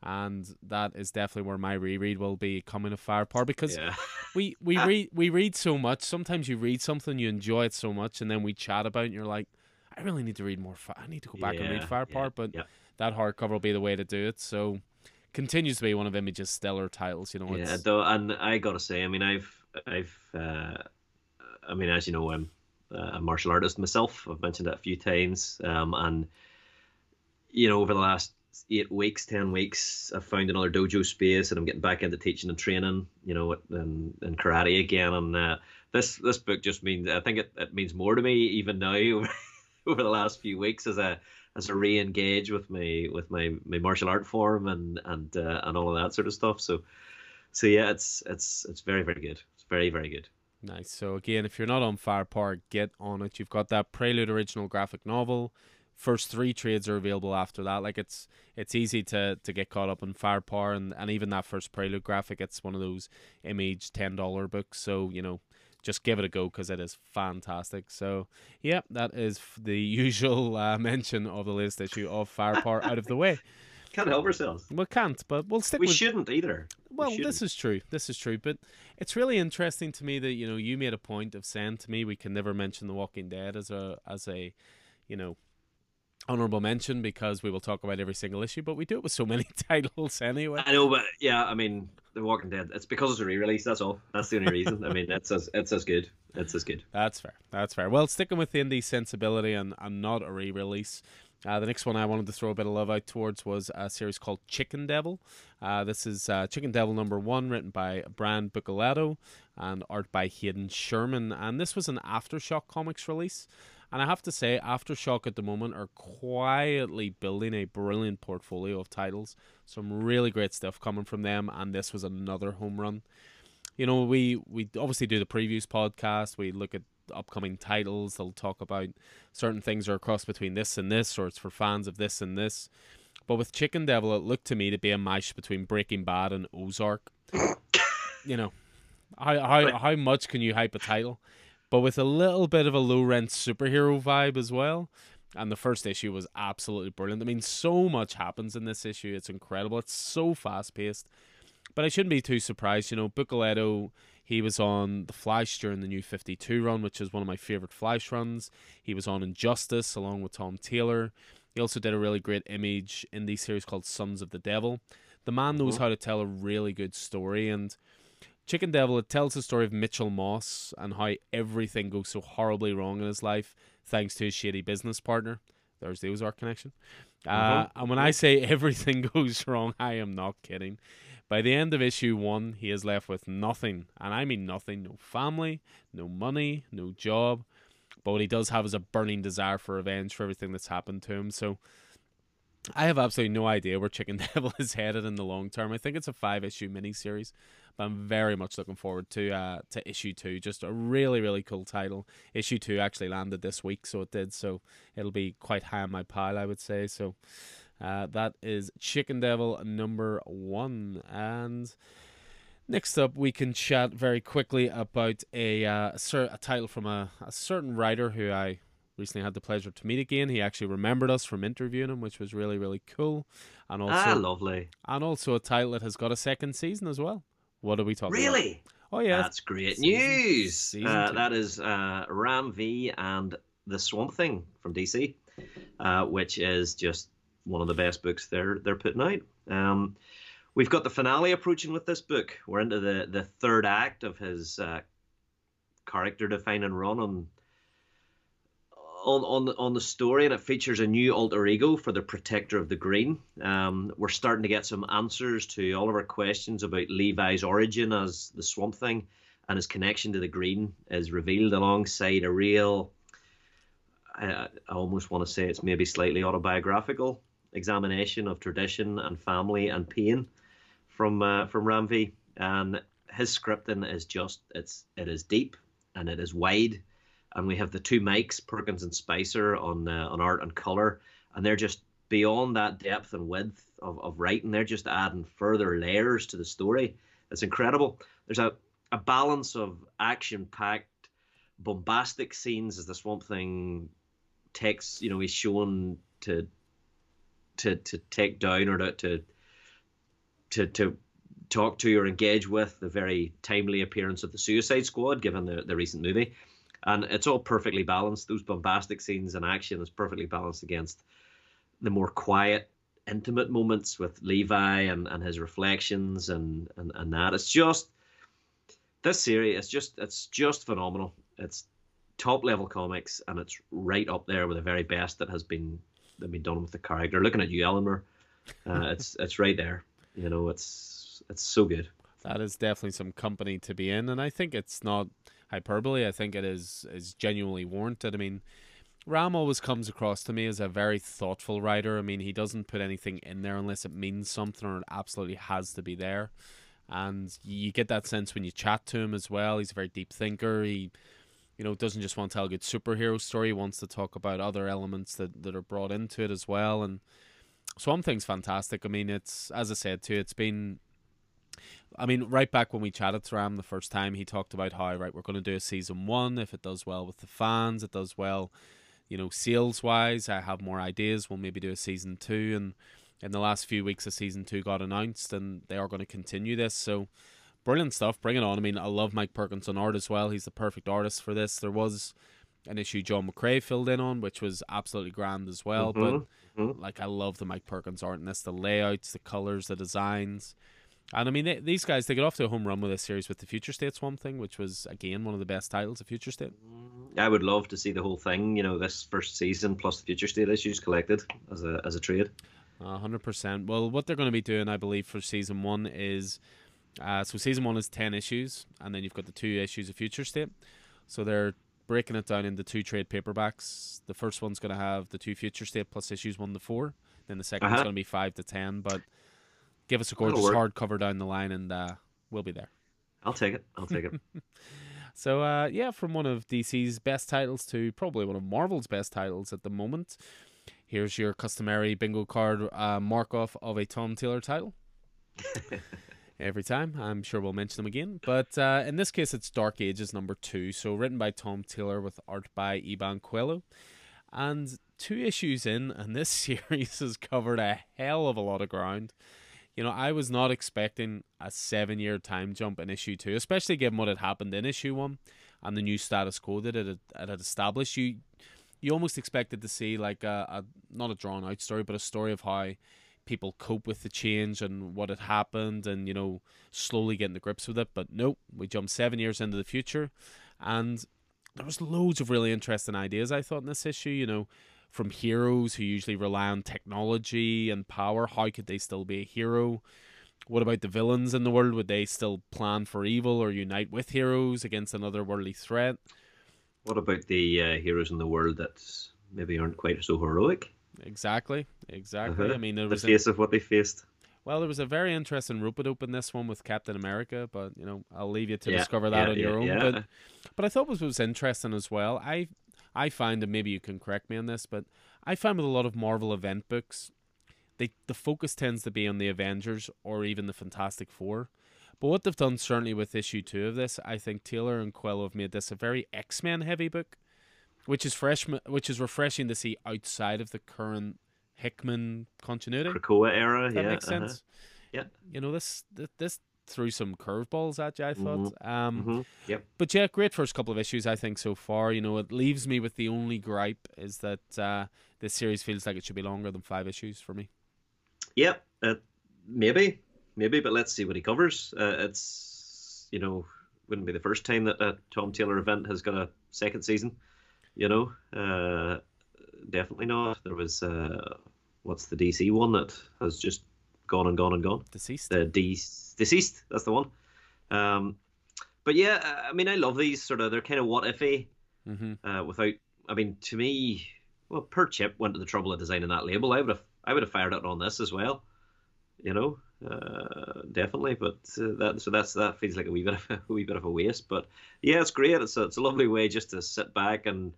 and that is definitely where my reread will be coming to Firepower because yeah. <laughs> we we read we read so much. Sometimes you read something, you enjoy it so much, and then we chat about it and you're like, I really need to read more. I need to go back yeah, and read Firepower, yeah, but that hardcover will be the way to do it. So continues to be one of Image's stellar titles. You know, yeah. Though, and I gotta say, I mean, I've I've uh, I mean, as you know, I'm a martial artist myself. I've mentioned that a few times, um, and you know, over the last eight weeks, ten weeks, I've found another dojo space, and I'm getting back into teaching and training. You know, and, and karate again. And uh, this this book just means I think it, it means more to me even now <laughs> over, the last few weeks as I as I re-engage with my with my, my martial art form and and uh, and all of that sort of stuff. So so yeah, it's it's it's very very good. It's very very good. Nice. So again, if you're not on Fire Firepower, get on it. You've got that Prelude original graphic novel first three trades are available after that. Like it's it's easy to to get caught up in firepower and, and even that first prelude graphic. It's one of those image ten dollar books. So you know, just give it a go because it is fantastic. So yeah, that is the <laughs> usual uh, mention of the latest issue of Firepower out of the way. Can't help ourselves. We can't, but we'll stick. We with... shouldn't either. Well, we shouldn't. this is true. This is true, but it's really interesting to me that you know you made a point of saying to me we can never mention The Walking Dead as a as a you know honorable mention because we will talk about every single issue, but we do it with so many <laughs> titles anyway. I know, but yeah, I mean, The Walking Dead. It's because it's a re-release. That's all. That's the only reason. I mean, it's as it's as good. It's as good. That's fair. That's fair. Well, sticking with the indie sensibility and, and not a re-release. Uh, the next one I wanted to throw a bit of love out towards was a series called Chicken Devil. Uh, this is uh, Chicken Devil number one, written by Brian Buccellato and art by Hayden Sherman. And this was an Aftershock Comics release. And I have to say, Aftershock at the moment are quietly building a brilliant portfolio of titles. Some really great stuff coming from them, and this was another home run. You know, we we obviously do the previews podcast. We look at upcoming titles. They'll talk about certain things are cross between this and this, or it's for fans of this and this. But with Chicken Devil, it looked to me to be a mash between Breaking Bad and Ozark. <laughs> you know, how how how much can you hype a title? but with a little bit of a low rent superhero vibe as well. And the first issue was absolutely brilliant. I mean, so much happens in this issue. It's incredible. It's so fast paced. But I shouldn't be too surprised. You know, Buccellato, he was on The Flash during the new 52 run, which is one of my favorite Flash runs. He was on Injustice along with Tom Taylor. He also did a really great image in the series called Sons of the Devil. The man knows mm-hmm. how to tell a really good story. And Chicken Devil, it tells the story of Mitchell Moss and how everything goes so horribly wrong in his life thanks to his shady business partner. There's the Ozark connection. Uh, mm-hmm. And when I say <laughs> everything goes wrong, I am not kidding. By the end of issue one, he is left with nothing. And I mean nothing no family, no money, no job. But what he does have is a burning desire for revenge for everything that's happened to him. So I have absolutely no idea where Chicken <laughs> Devil is headed in the long term. I think it's a five issue miniseries. But I'm very much looking forward to uh, to issue two. Just a really really cool title. Issue two actually landed this week, so it did. So it'll be quite high on my pile, I would say. So uh, that is Chicken Devil number one, and. Next up, we can chat very quickly about a uh, a title from a, a certain writer who I recently had the pleasure to meet again. He actually remembered us from interviewing him, which was really really cool. And also, ah, lovely. And also a title that has got a second season as well. What are we talking really? about? Really? Oh yeah, that's great season, news. Season uh, that is uh, Ram V and the Swamp Thing from DC, uh, which is just one of the best books they're they're putting out. Um, we've got the finale approaching with this book. We're into the the third act of his uh, character defining run on on on the, on the story, and it features a new alter ego for the Protector of the Green. Um, we're starting to get some answers to all of our questions about Levi's origin as the Swamp Thing, and his connection to the Green is revealed alongside a real. I, I almost want to say it's maybe slightly autobiographical examination of tradition and family and pain from uh, from Ram V. And his scripting is just it's it is deep and it is wide and we have the two Mikes, Perkins and Spicer, on uh, on art and color, and they're just beyond that depth and width of, of writing. They're just adding further layers to the story. It's incredible. There's a, a balance of action packed, bombastic scenes as the Swamp Thing takes, you know, he's shown to to to take down or to to to, to talk to or engage with the very timely appearance of the Suicide Squad, given the, the recent movie and it's all perfectly balanced. Those bombastic scenes and action is perfectly balanced against the more quiet, intimate moments with Levi and, and his reflections and, and and that. It's just this series. It's just it's just phenomenal. It's top level comics, and it's right up there with the very best that has been that been done with the character. Looking at you, Elmer, uh, it's <laughs> it's right there. You know, it's it's so good. That is definitely some company to be in, and I think it's not hyperbole. I think it is is genuinely warranted. I mean, Ram always comes across to me as a very thoughtful writer. I mean, he doesn't put anything in there unless it means something or it absolutely has to be there. And you get that sense when you chat to him as well. He's a very deep thinker. He, you know, doesn't just want to tell a good superhero story. Wants to talk about other elements that, that are brought into it as well. And Swamp Thing's fantastic. I mean, it's as I said too. It's been I mean, right back when we chatted to Ram the first time, he talked about how right we're going to do a season one. If it does well with the fans, it does well, you know, sales wise. I have more ideas. We'll maybe do a season two. And in the last few weeks, a season two got announced, and they are going to continue this. So brilliant stuff. Bring it on. I mean, I love Mike Perkins on art as well. He's the perfect artist for this. There was an issue John McCrea filled in on, which was absolutely grand as well. Mm-hmm. But mm-hmm. like, I love the Mike Perkins art in this. The layouts, the colors, the designs. And I mean, they, these guys they got off to a home run with this series with the Future State Swamp Thing, which was again one of the best titles of Future State. I would love to see the whole thing. You know, this first season plus the Future State issues collected as a as a trade. hundred percent. Well, what they're going to be doing, I believe, for season one is, uh, so season one is ten issues, and then you've got the two issues of Future State. So they're breaking it down into two trade paperbacks. The first one's going to have the two Future State plus issues one to four. Then the 2nd uh-huh. one's going to be five to ten, but give us a gorgeous hardcover down the line, and uh, we'll be there. I'll take it. I'll take it. <laughs> <laughs> so uh, yeah, from one of DC's best titles to probably one of Marvel's best titles at the moment. Here's your customary bingo card uh, mark off of a Tom Taylor title. <laughs> Every time, I'm sure we'll mention them again. But uh, in this case, it's Dark Ages number two. So written by Tom Taylor with art by Iban Coello. And two issues in, <laughs> and this <laughs> series has covered a hell of a lot of ground you know, I was not expecting a seven year time jump in issue two, especially given what had happened in issue one and the new status quo that it had, it had established. You you almost expected to see like a, a not a drawn out story, but a story of how people cope with the change and what had happened and you know slowly getting the grips with it but nope we jumped seven years into the future and there was loads of really interesting ideas i thought in this issue you know from heroes who usually rely on technology and power. How could they still be a hero? What about the villains in the world? Would they still plan for evil or unite with heroes against another worldly threat? What about the uh, heroes in the world that maybe aren't quite so heroic? Exactly, exactly. Uh-huh. I mean, there the face of what they faced. Well, there was a very interesting rope open in this one with Captain America, but you know, I'll leave you to yeah, discover that yeah, on your yeah, own. But, but I thought was was interesting as well. I I find, and maybe you can correct me on this, but I find with a lot of Marvel event books, they the focus tends to be on the Avengers or even the Fantastic Four. But what they've done certainly with issue two of this, I think Taylor and Coello have made this a very X Men heavy book, which is fresh, which is refreshing to see outside of the current Hickman continuity. Krakoa era, that yeah, makes sense. Uh-huh. Yeah, you know this this threw some curveballs at you. I thought. Mm-hmm. Um, mm-hmm. Yep. But yeah, great first couple of issues. I think so far. You know, it leaves me with the only gripe is that uh, this series feels like it should be longer than five issues for me. Yep. Uh, maybe. maybe, but let's see what he covers. Uh, it's you know wouldn't be the first time that a Tom Taylor event has got a second season. You know, uh, definitely not. There was uh, what's the DC one that has just gone and gone and gone. DCeased. The de- DCeased. That's the one. Um, but yeah, I mean, I love these sort of. They're kind of what ify. Mm-hmm. Uh, without, I mean, to me, well, per chip went to the trouble of designing that label. I would have, I would have fired it on this as well. You know, uh, definitely. But uh, that, so that's that feels like a wee bit of <laughs> a, wee bit of a waste. But yeah, it's great. It's a, it's a lovely way just to sit back and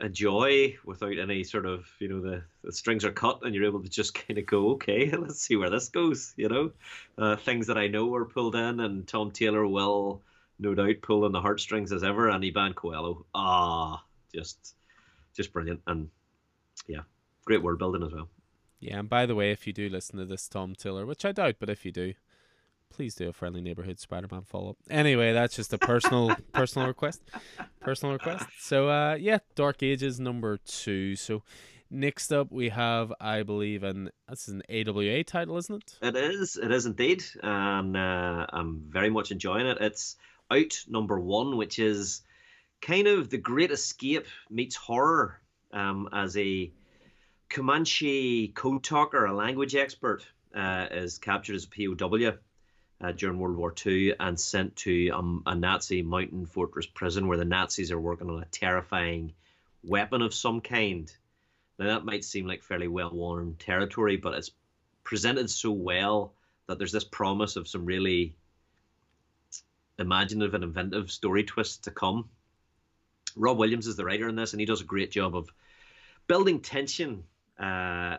enjoy without any sort of you know the, the strings are cut and you're able to just <laughs> kind of go okay <laughs> let's see where this goes you know uh, things that i know are pulled in and tom taylor will no doubt pull on the heartstrings as ever and iban coello ah just just brilliant and yeah great world building as well Yeah, and by the way, if you do listen to this Tom Taylor, which I doubt, but if you do, please do a friendly neighborhood Spider-Man follow. Up. Anyway, that's just a personal <laughs> personal request. Personal request. So uh yeah, Dark Ages number 2. So next up we have I believe an this is an AWA title, isn't it? It is. It is indeed, and uh, I'm very much enjoying it. It's out number one, which is kind of the Great Escape meets horror, um, as a Comanche code talker, a language expert, uh, is captured as a POW uh, during World War II and sent to um, a Nazi mountain fortress prison where the Nazis are working on a terrifying weapon of some kind. Now, that might seem like fairly well worn territory, but it's presented so well that there's this promise of some really imaginative and inventive story twists to come. Rob Williams is the writer in this, and he does a great job of building tension, uh,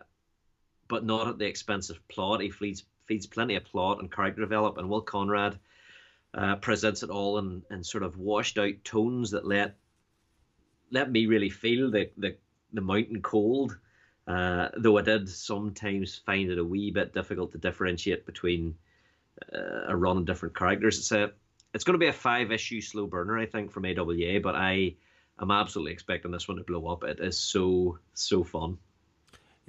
but not at the expense of plot. He feeds feeds plenty of plot and character development. and Will Conrad uh, presents it all in, in sort of washed out tones that let let me really feel the the, the mountain cold. Uh, though I did sometimes find it a wee bit difficult to differentiate between uh, a run of different characters. It's a it's going to be a five issue slow burner, I think, from AWA, but I am absolutely expecting this one to blow up. It is so so fun.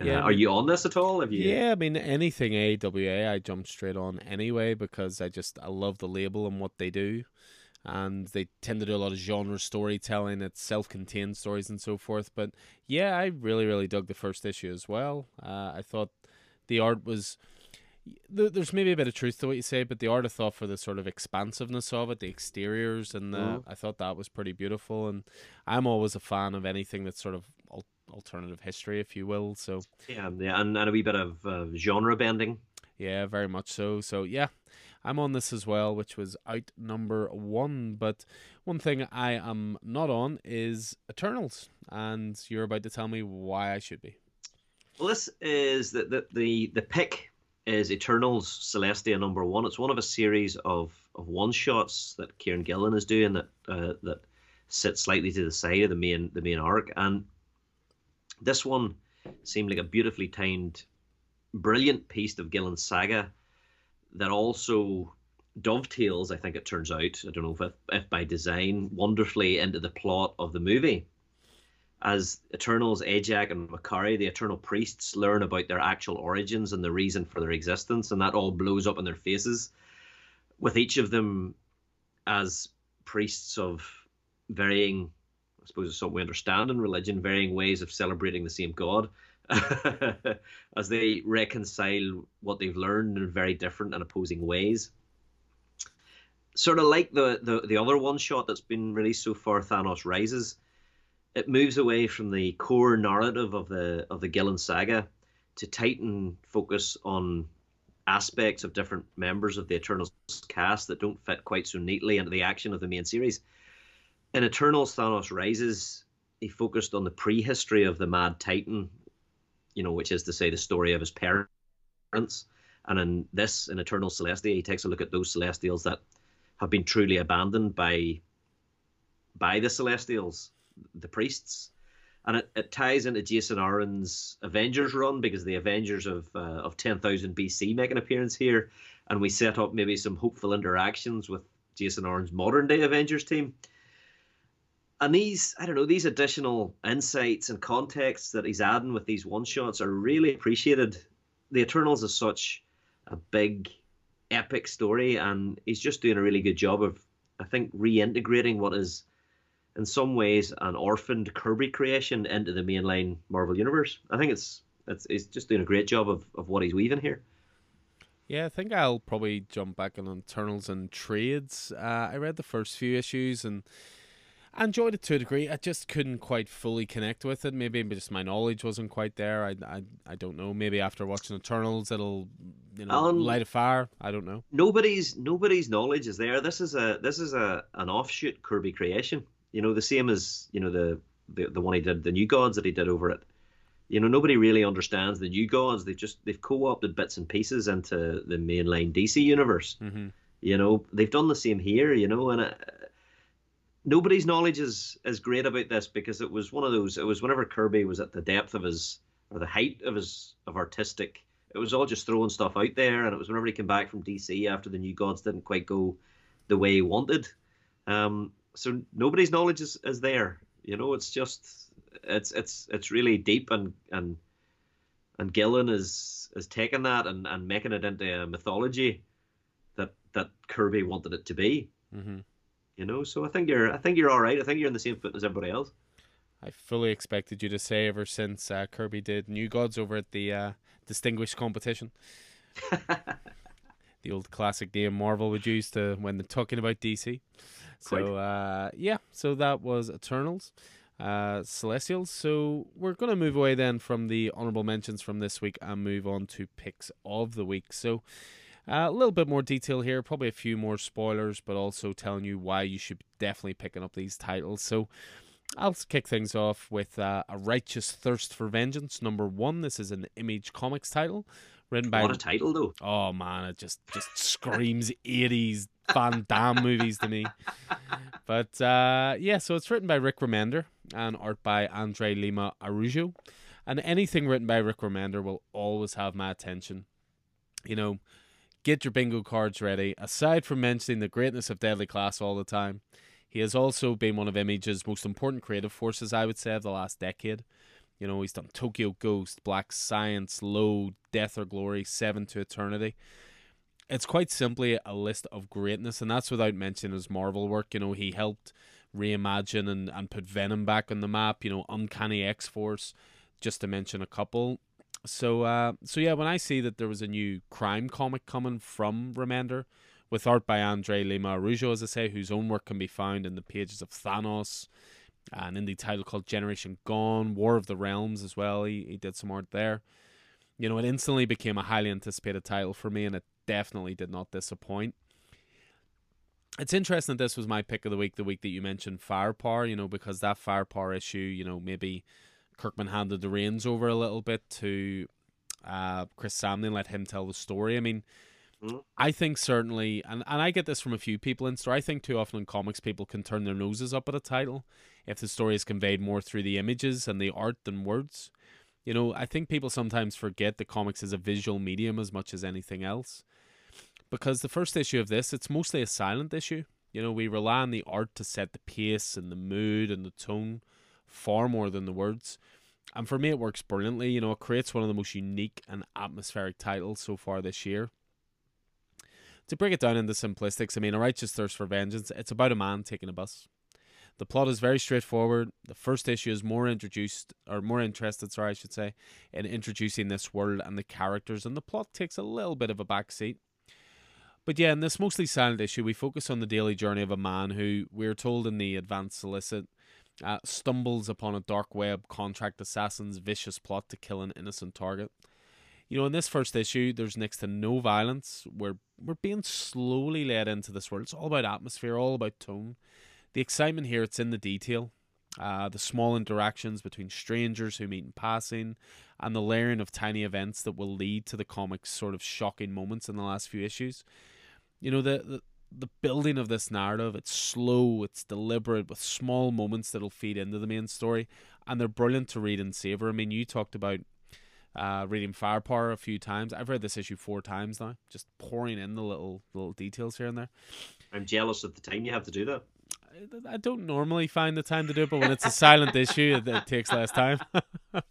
Uh, Yeah, are you on this at all? Have you? Yeah, I mean anything AWA, I jump straight on anyway because I just I love the label and what they do, and they tend to do a lot of genre storytelling. It's self-contained stories and so forth. But yeah, I really really dug the first issue as well. Uh, I thought the art was. There's maybe a bit of truth to what you say, but the art I thought for the sort of expansiveness of it, the exteriors, and the, Mhm. I thought that was pretty beautiful. And I'm always a fan of anything that's sort of alternative history, if you will. So Yeah, yeah, and, and a wee bit of uh, genre bending. yeah, very much so. So yeah, I'm on this as well, which was out number one. But one thing I am not on is Eternals, and you're about to tell me why I should be. Well, this is the the the, the pick is Eternals Celestia number one. It's one of a series of, of one shots that Kieron Gillen is doing that uh, that sit slightly to the side of the main the main arc, and this one seemed like a beautifully timed, brilliant piece of Gillen's saga that also dovetails. I think it turns out. I don't know if if by design wonderfully into the plot of the movie as Eternals, Ajak and Makkari, the Eternal Priests, learn about their actual origins and the reason for their existence, and that all blows up in their faces, with each of them as priests of varying, I suppose it's something we understand in religion, varying ways of celebrating the same God, <laughs> as they reconcile what they've learned in very different and opposing ways. Sort of like the, the, the other one shot that's been released so far, Thanos Rises it moves away from the core narrative of the of the Gillen saga to tighten focus on aspects of different members of the Eternals cast that don't fit quite so neatly into the action of the main series. In Eternals, Thanos Rises, he focused on the prehistory of the Mad Titan, you know, which is to say the story of his parents. And in this, in Eternal Celestia, he takes a look at those Celestials that have been truly abandoned by by the Celestials the priests, and it, it ties into Jason Aaron's Avengers run because the Avengers of uh, of ten thousand BC make an appearance here, and we set up maybe some hopeful interactions with Jason Aaron's modern day Avengers team. And these, I don't know, these additional insights and contexts that he's adding with these one shots are really appreciated. The Eternals, is such, a big epic story, and he's just doing a really good job of, I think, reintegrating what is, in some ways, an orphaned Kirby creation into the mainline Marvel universe. I think it's it's he's just doing a great job of, of what he's weaving here. Yeah, I think I'll probably jump back on Eternals and trades. Uh, I read the first few issues and I enjoyed it to a degree. I just couldn't quite fully connect with it. Maybe just my knowledge wasn't quite there. I, I, I don't know. Maybe after watching Eternals, it'll you know um, light a fire. I don't know. Nobody's nobody's knowledge is there. This is a this is a an offshoot Kirby creation. You know the same as you know the the, the one he did the New Gods that he did over it you know nobody really understands the new gods they've just they've co-opted bits and pieces into the mainline dc universe mm-hmm. you know they've done the same here you know and nobody's knowledge is is great about this because it was one of those it was whenever kirby was at the depth of his or the height of his of artistic it was all just throwing stuff out there and it was whenever he came back from dc after the new gods didn't quite go the way he wanted um so nobody's knowledge is, is there you know it's just it's it's it's really deep and and and Gillen is is taking that and, and making it into a mythology that that Kirby wanted it to be. Mm-hmm. You know, so I think you're I think you're all right. I think you're in the same foot as everybody else. I fully expected you to say ever since uh, Kirby did New Gods over at the uh, distinguished competition. <laughs> the old classic name Marvel would use to when they're talking about DC. So uh, yeah, so that was Eternals uh, Celestials. So we're going to move away then from the honorable mentions from this week and move on to picks of the week. So uh, a little bit more detail here, probably a few more spoilers, but also telling you why you should be definitely picking up these titles. So I'll kick things off with uh, A Righteous Thirst for Vengeance, number one. This is an Image Comics title. Written by what a title though! Oh man, it just just screams eighties Van Damme movies to me. <laughs> But uh, yeah, so it's written by Rick Remender and art by Andre Lima Araujo. And anything written by Rick Remender will always have my attention. You know, get your bingo cards ready. Aside from mentioning the greatness of Deadly Class all the time, he has also been one of Image's most important creative forces, I would say, of the last decade. You know, he's done Tokyo Ghost, Black Science, Low, Death or Glory, Seven to Eternity. It's quite simply a list of greatness, and that's without mentioning his Marvel work. You know, he helped reimagine and, and put Venom back on the map, you know, Uncanny X Force, just to mention a couple. So uh so yeah, when I see that there was a new crime comic coming from Remender, with art by Andre Lima Araujo, as I say, whose own work can be found in the pages of Thanos, an indie title called Generation Gone, War of the Realms as well. He he did some art there. You know, it instantly became a highly anticipated title for me, and it definitely did not disappoint it's interesting that this was my pick of the week, the week that you mentioned Firepower, you know, because that Firepower issue, you know, maybe Kirkman handed the reins over a little bit to uh, Chris Samnee and let him tell the story. I mean, mm-hmm. I think certainly, and, and I get this from a few people in store, I think too often in comics people can turn their noses up at a title if the story is conveyed more through the images and the art than words. You know, I think people sometimes forget that comics is a visual medium as much as anything else because the first issue of this, it's mostly a silent issue. You know, we rely on the art to set the pace and the mood and the tone far more than the words. And for me, it works brilliantly. You know, it creates one of the most unique and atmospheric titles so far this year. To break it down into simplistics, I mean, A Righteous Thirst for Vengeance, it's about a man taking a bus. The plot is very straightforward. The first issue is more introduced, or more interested, sorry, I should say, in introducing this world and the characters, and the plot takes a little bit of a backseat. But yeah, in this mostly silent issue, we focus on the daily journey of a man who, we're told in the advanced solicit, uh, stumbles upon a dark web contract assassin's vicious plot to kill an innocent target. You know, in this first issue, there's next to no violence. We're we're being slowly led into this world. It's all about atmosphere, all about tone. The excitement here, it's in the detail. Uh, the small interactions between strangers who meet in passing, and the layering of tiny events that will lead to the comic's sort of shocking moments in the last few issues you know the, the the building of this narrative it's slow it's deliberate with small moments that'll feed into the main story and they're brilliant to read and savor i mean you talked about uh, reading firepower a few times i've read this issue four times now just pouring in the little little details here and there i'm jealous of the time you have to do that I don't normally find the time to do it, but when it's a silent <laughs> issue, it, it takes less time. <laughs> but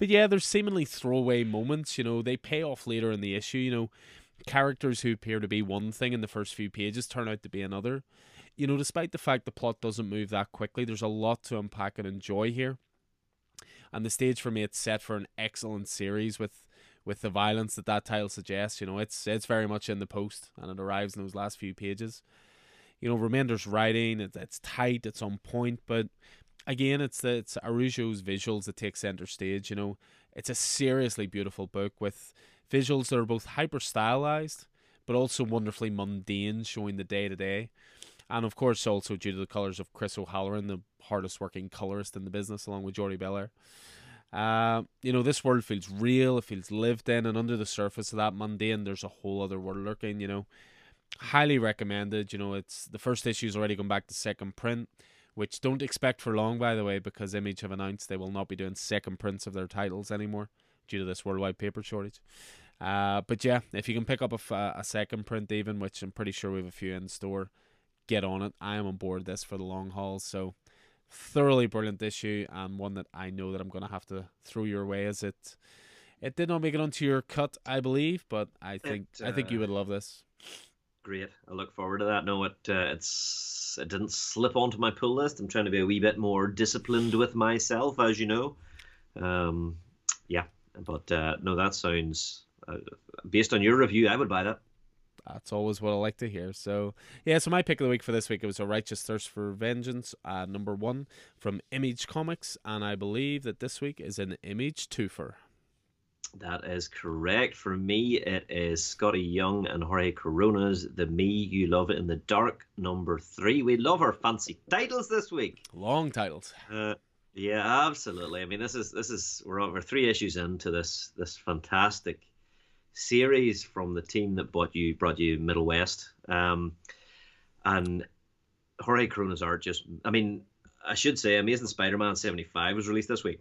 yeah, there's seemingly throwaway moments. You know, they pay off later in the issue. You know, characters who appear to be one thing in the first few pages turn out to be another. You know, despite the fact the plot doesn't move that quickly, there's a lot to unpack and enjoy here. And the stage for me, it's set for an excellent series with with the violence that that title suggests. You know, it's it's very much in the post, and it arrives in those last few pages. You know, Remender's writing, it's, it's tight, it's on point, but again, it's the, it's Araujo's visuals that take center stage. You know, it's a seriously beautiful book with visuals that are both hyper stylized, but also wonderfully mundane, showing the day to day. And of course, also due to the colors of Chris O'Halloran, the hardest working colorist in the business, along with Jordie Bellaire. Uh, you know, this world feels real, it feels lived in, and under the surface of that mundane, there's a whole other world lurking, you know. Highly recommended. You know, it's the first issue's already gone back to second print, which don't expect for long, by the way, because Image have announced they will not be doing second prints of their titles anymore due to this worldwide paper shortage. Uh, but yeah, if you can pick up a, a second print, even, which I'm pretty sure we have a few in store, get on it. I am on board this for the long haul. So thoroughly brilliant issue and one that I know that I'm going to have to throw your way as it it did not make it onto your cut, I believe, but I think uh, I think you uh, would love this. Great. I look forward to that. No, it uh, it's it didn't slip onto my pull list. I'm trying to be a wee bit more disciplined with myself, as you know. Um, yeah, but uh, no, that sounds uh, based on your review, I would buy that. That's always what I like to hear. So, yeah, so my pick of the week for this week it was A Righteous Thirst for Vengeance, uh, number one from Image Comics, and I believe that this week is an Image twofer. That is correct. For me, it is Skottie Young and Jorge Corona's The Me You Love in the Dark, number three. We love our fancy titles this week. Long titles. Uh, yeah, absolutely. I mean, this is this is we're we're three issues into this this fantastic series from the team that brought you brought you Middle West. Um, and Jorge Corona's art just I mean, I should say Amazing Spider Man seventy five was released this week.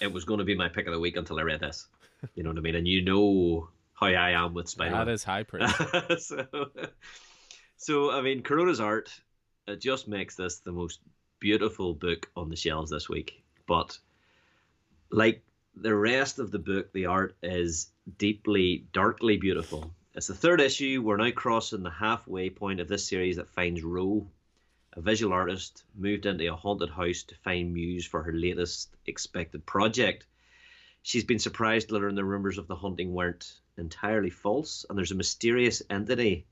It was going to be my pick of the week until I read this. You know what I mean? And you know how I am with Spider Man. That is high praise. <laughs> so, so I mean Corona's art it just makes this the most beautiful book on the shelves this week. But like the rest of the book, the art is deeply, darkly beautiful. It's the third issue. We're now crossing the halfway point of this series that finds Ro, a visual artist, moved into a haunted house to find muse for her latest expected project. She's been surprised to learn the rumors of the haunting weren't entirely false, and there's a mysterious entity,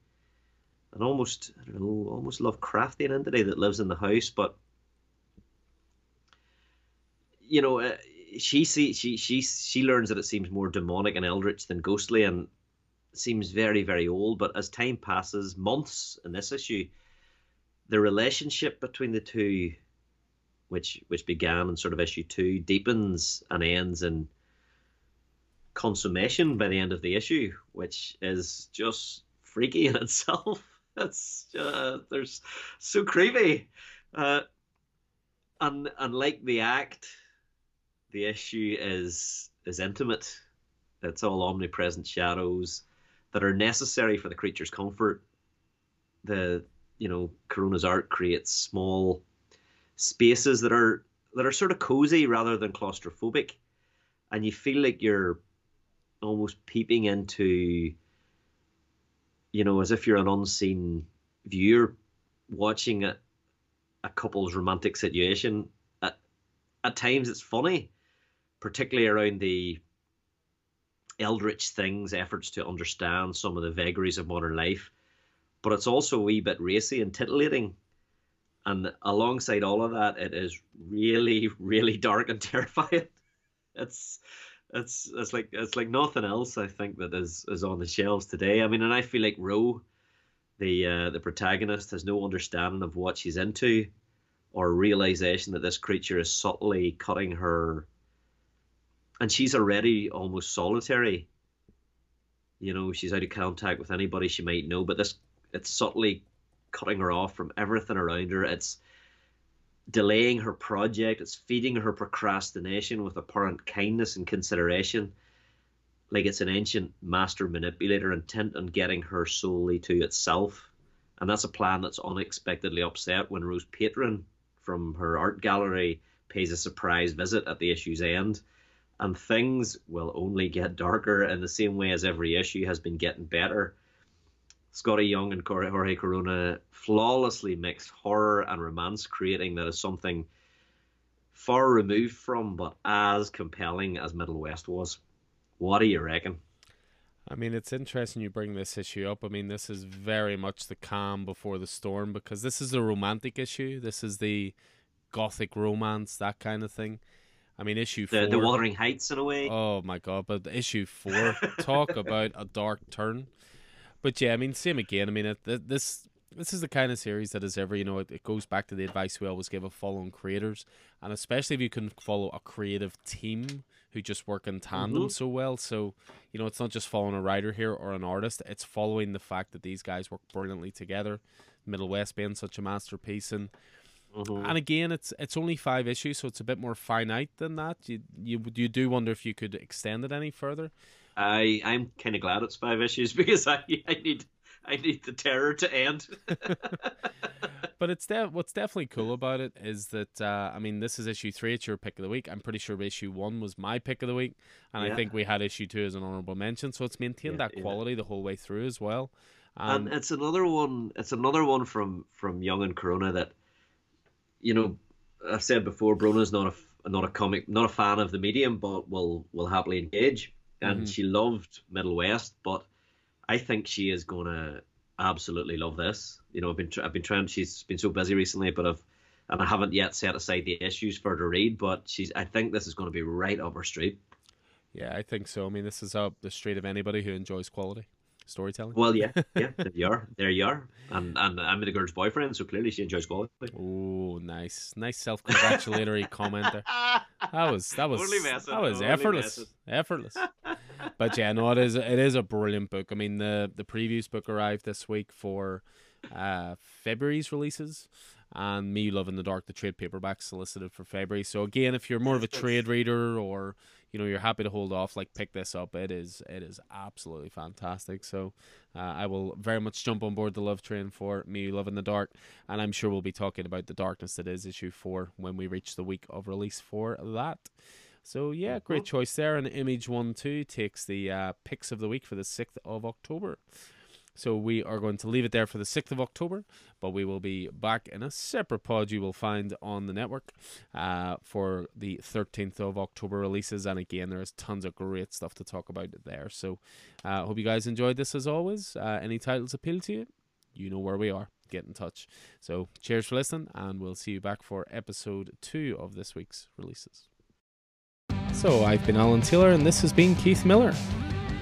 an almost I don't know, almost Lovecraftian entity that lives in the house, but you know, uh, she see she she she learns that it seems more demonic and eldritch than ghostly and seems very very old. But as time passes months in this issue the relationship between the two which which began in sort of issue 2 deepens and ends in consummation by the end of the issue which is just freaky in <laughs> itself. It's uh, there's so creepy. Uh, and and like the act the issue is is intimate. It's all omnipresent shadows that are necessary for the creature's comfort. The you know Corona's art creates small spaces that are that are sort of cozy rather than claustrophobic, and you feel like you're almost peeping into you know as if you're an unseen viewer watching a, a couple's romantic situation. At at times it's funny particularly around the eldritch things, efforts to understand some of the vagaries of modern life. But it's also a wee bit racy and titillating. And alongside all of that, it is really, <laughs> really dark and <laughs> terrifying. It's it's it's like it's like nothing else I think that is is on the shelves today. I mean, and I feel like Ro, the uh, the protagonist, has no understanding of what she's into, or realization that this creature is subtly cutting her and she's already almost solitary. You know, she's out of contact with anybody she might know, but this it's subtly cutting her off from everything around her. It's delaying her project. It's feeding her procrastination with apparent kindness and consideration. Like it's an ancient master manipulator intent on getting her solely to itself. And that's a plan that's unexpectedly upset when Ro's Patron from her art gallery pays a surprise visit at the issue's end and things will only get darker in the same way as every issue has been getting better. Skottie Young and Jorge Corona flawlessly mix horror and romance, creating that as something far removed from, but as compelling as Middle West was. What do you reckon? I mean, it's interesting you bring this issue up. I mean, this is very much the calm before the storm because this is a romantic issue. This is the gothic romance, that kind of thing. I mean, issue four. The Wuthering Heights, in a way. Oh my god! But issue four, talk <laughs> about a dark turn. But yeah, I mean, same again. I mean, it, this this is the kind of series that is ever, you know, it, it goes back to the advice we always give of following creators, and especially if you can follow a creative team who just work in tandem mm-hmm. so well. So, you know, it's not just following a writer here or an artist, it's following the fact that these guys work brilliantly together. Middle West being such a masterpiece and mm-hmm. and again it's it's only five issues, so it's a bit more finite than that. You you you do wonder if you could extend it any further. I I'm kind of glad it's five issues <laughs> because I I need I need the terror to end. <laughs> but it's de- what's definitely cool about it is that uh, I mean this is issue three. It's your pick of the week. I'm pretty sure issue one was my pick of the week, and yeah. I think we had issue two as an honorable mention. So it's maintained yeah, that quality yeah. the whole way through as well. Um, and it's another one. It's another one from from Young and Corona that, you know, I've said before. Brona's not a not a comic, not a fan of the medium, but will will happily engage. And mm-hmm. she loved Middle West, but I think she is gonna absolutely love this. You know, I've been I've been trying. She's been so busy recently, but I've and I haven't yet set aside the issues for her to read. But she's I think this is going to be right up her street. Yeah, I think so. I mean, this is up the street of anybody who enjoys quality storytelling. Well, yeah, <laughs> yeah, there you are, there you are, and and I'm the girl's boyfriend, so clearly she enjoys quality. Oh, nice, nice self-congratulatory <laughs> comment there. That was that was that was effortless, effortless. <laughs> but yeah, no, it is it is a brilliant book. I mean, the the previews book arrived this week for uh February's releases and Me Love in the Dark, the trade paperback solicited for February. So again, if you're more of a trade reader or you know you're happy to hold off, like pick this up. It is it is absolutely fantastic. So uh, I will very much jump on board the love train for Me Love in the Dark, and I'm sure we'll be talking about the darkness that is issue four when we reach the week of release for that. So yeah, great choice there. And Image One Two takes the uh, picks of the week for the sixth of October. So we are going to leave it there for the 6th of October, but we will be back in a separate pod you will find on the network uh, for the 13th of October releases. And again, there's tons of great stuff to talk about there. So I uh, hope you guys enjoyed this as always. Uh, any titles appeal to you? You know where we are. Get in touch. So cheers for listening, and we'll see you back for episode two of this week's releases. So I've been Alan Taylor, and this has been Keith Miller.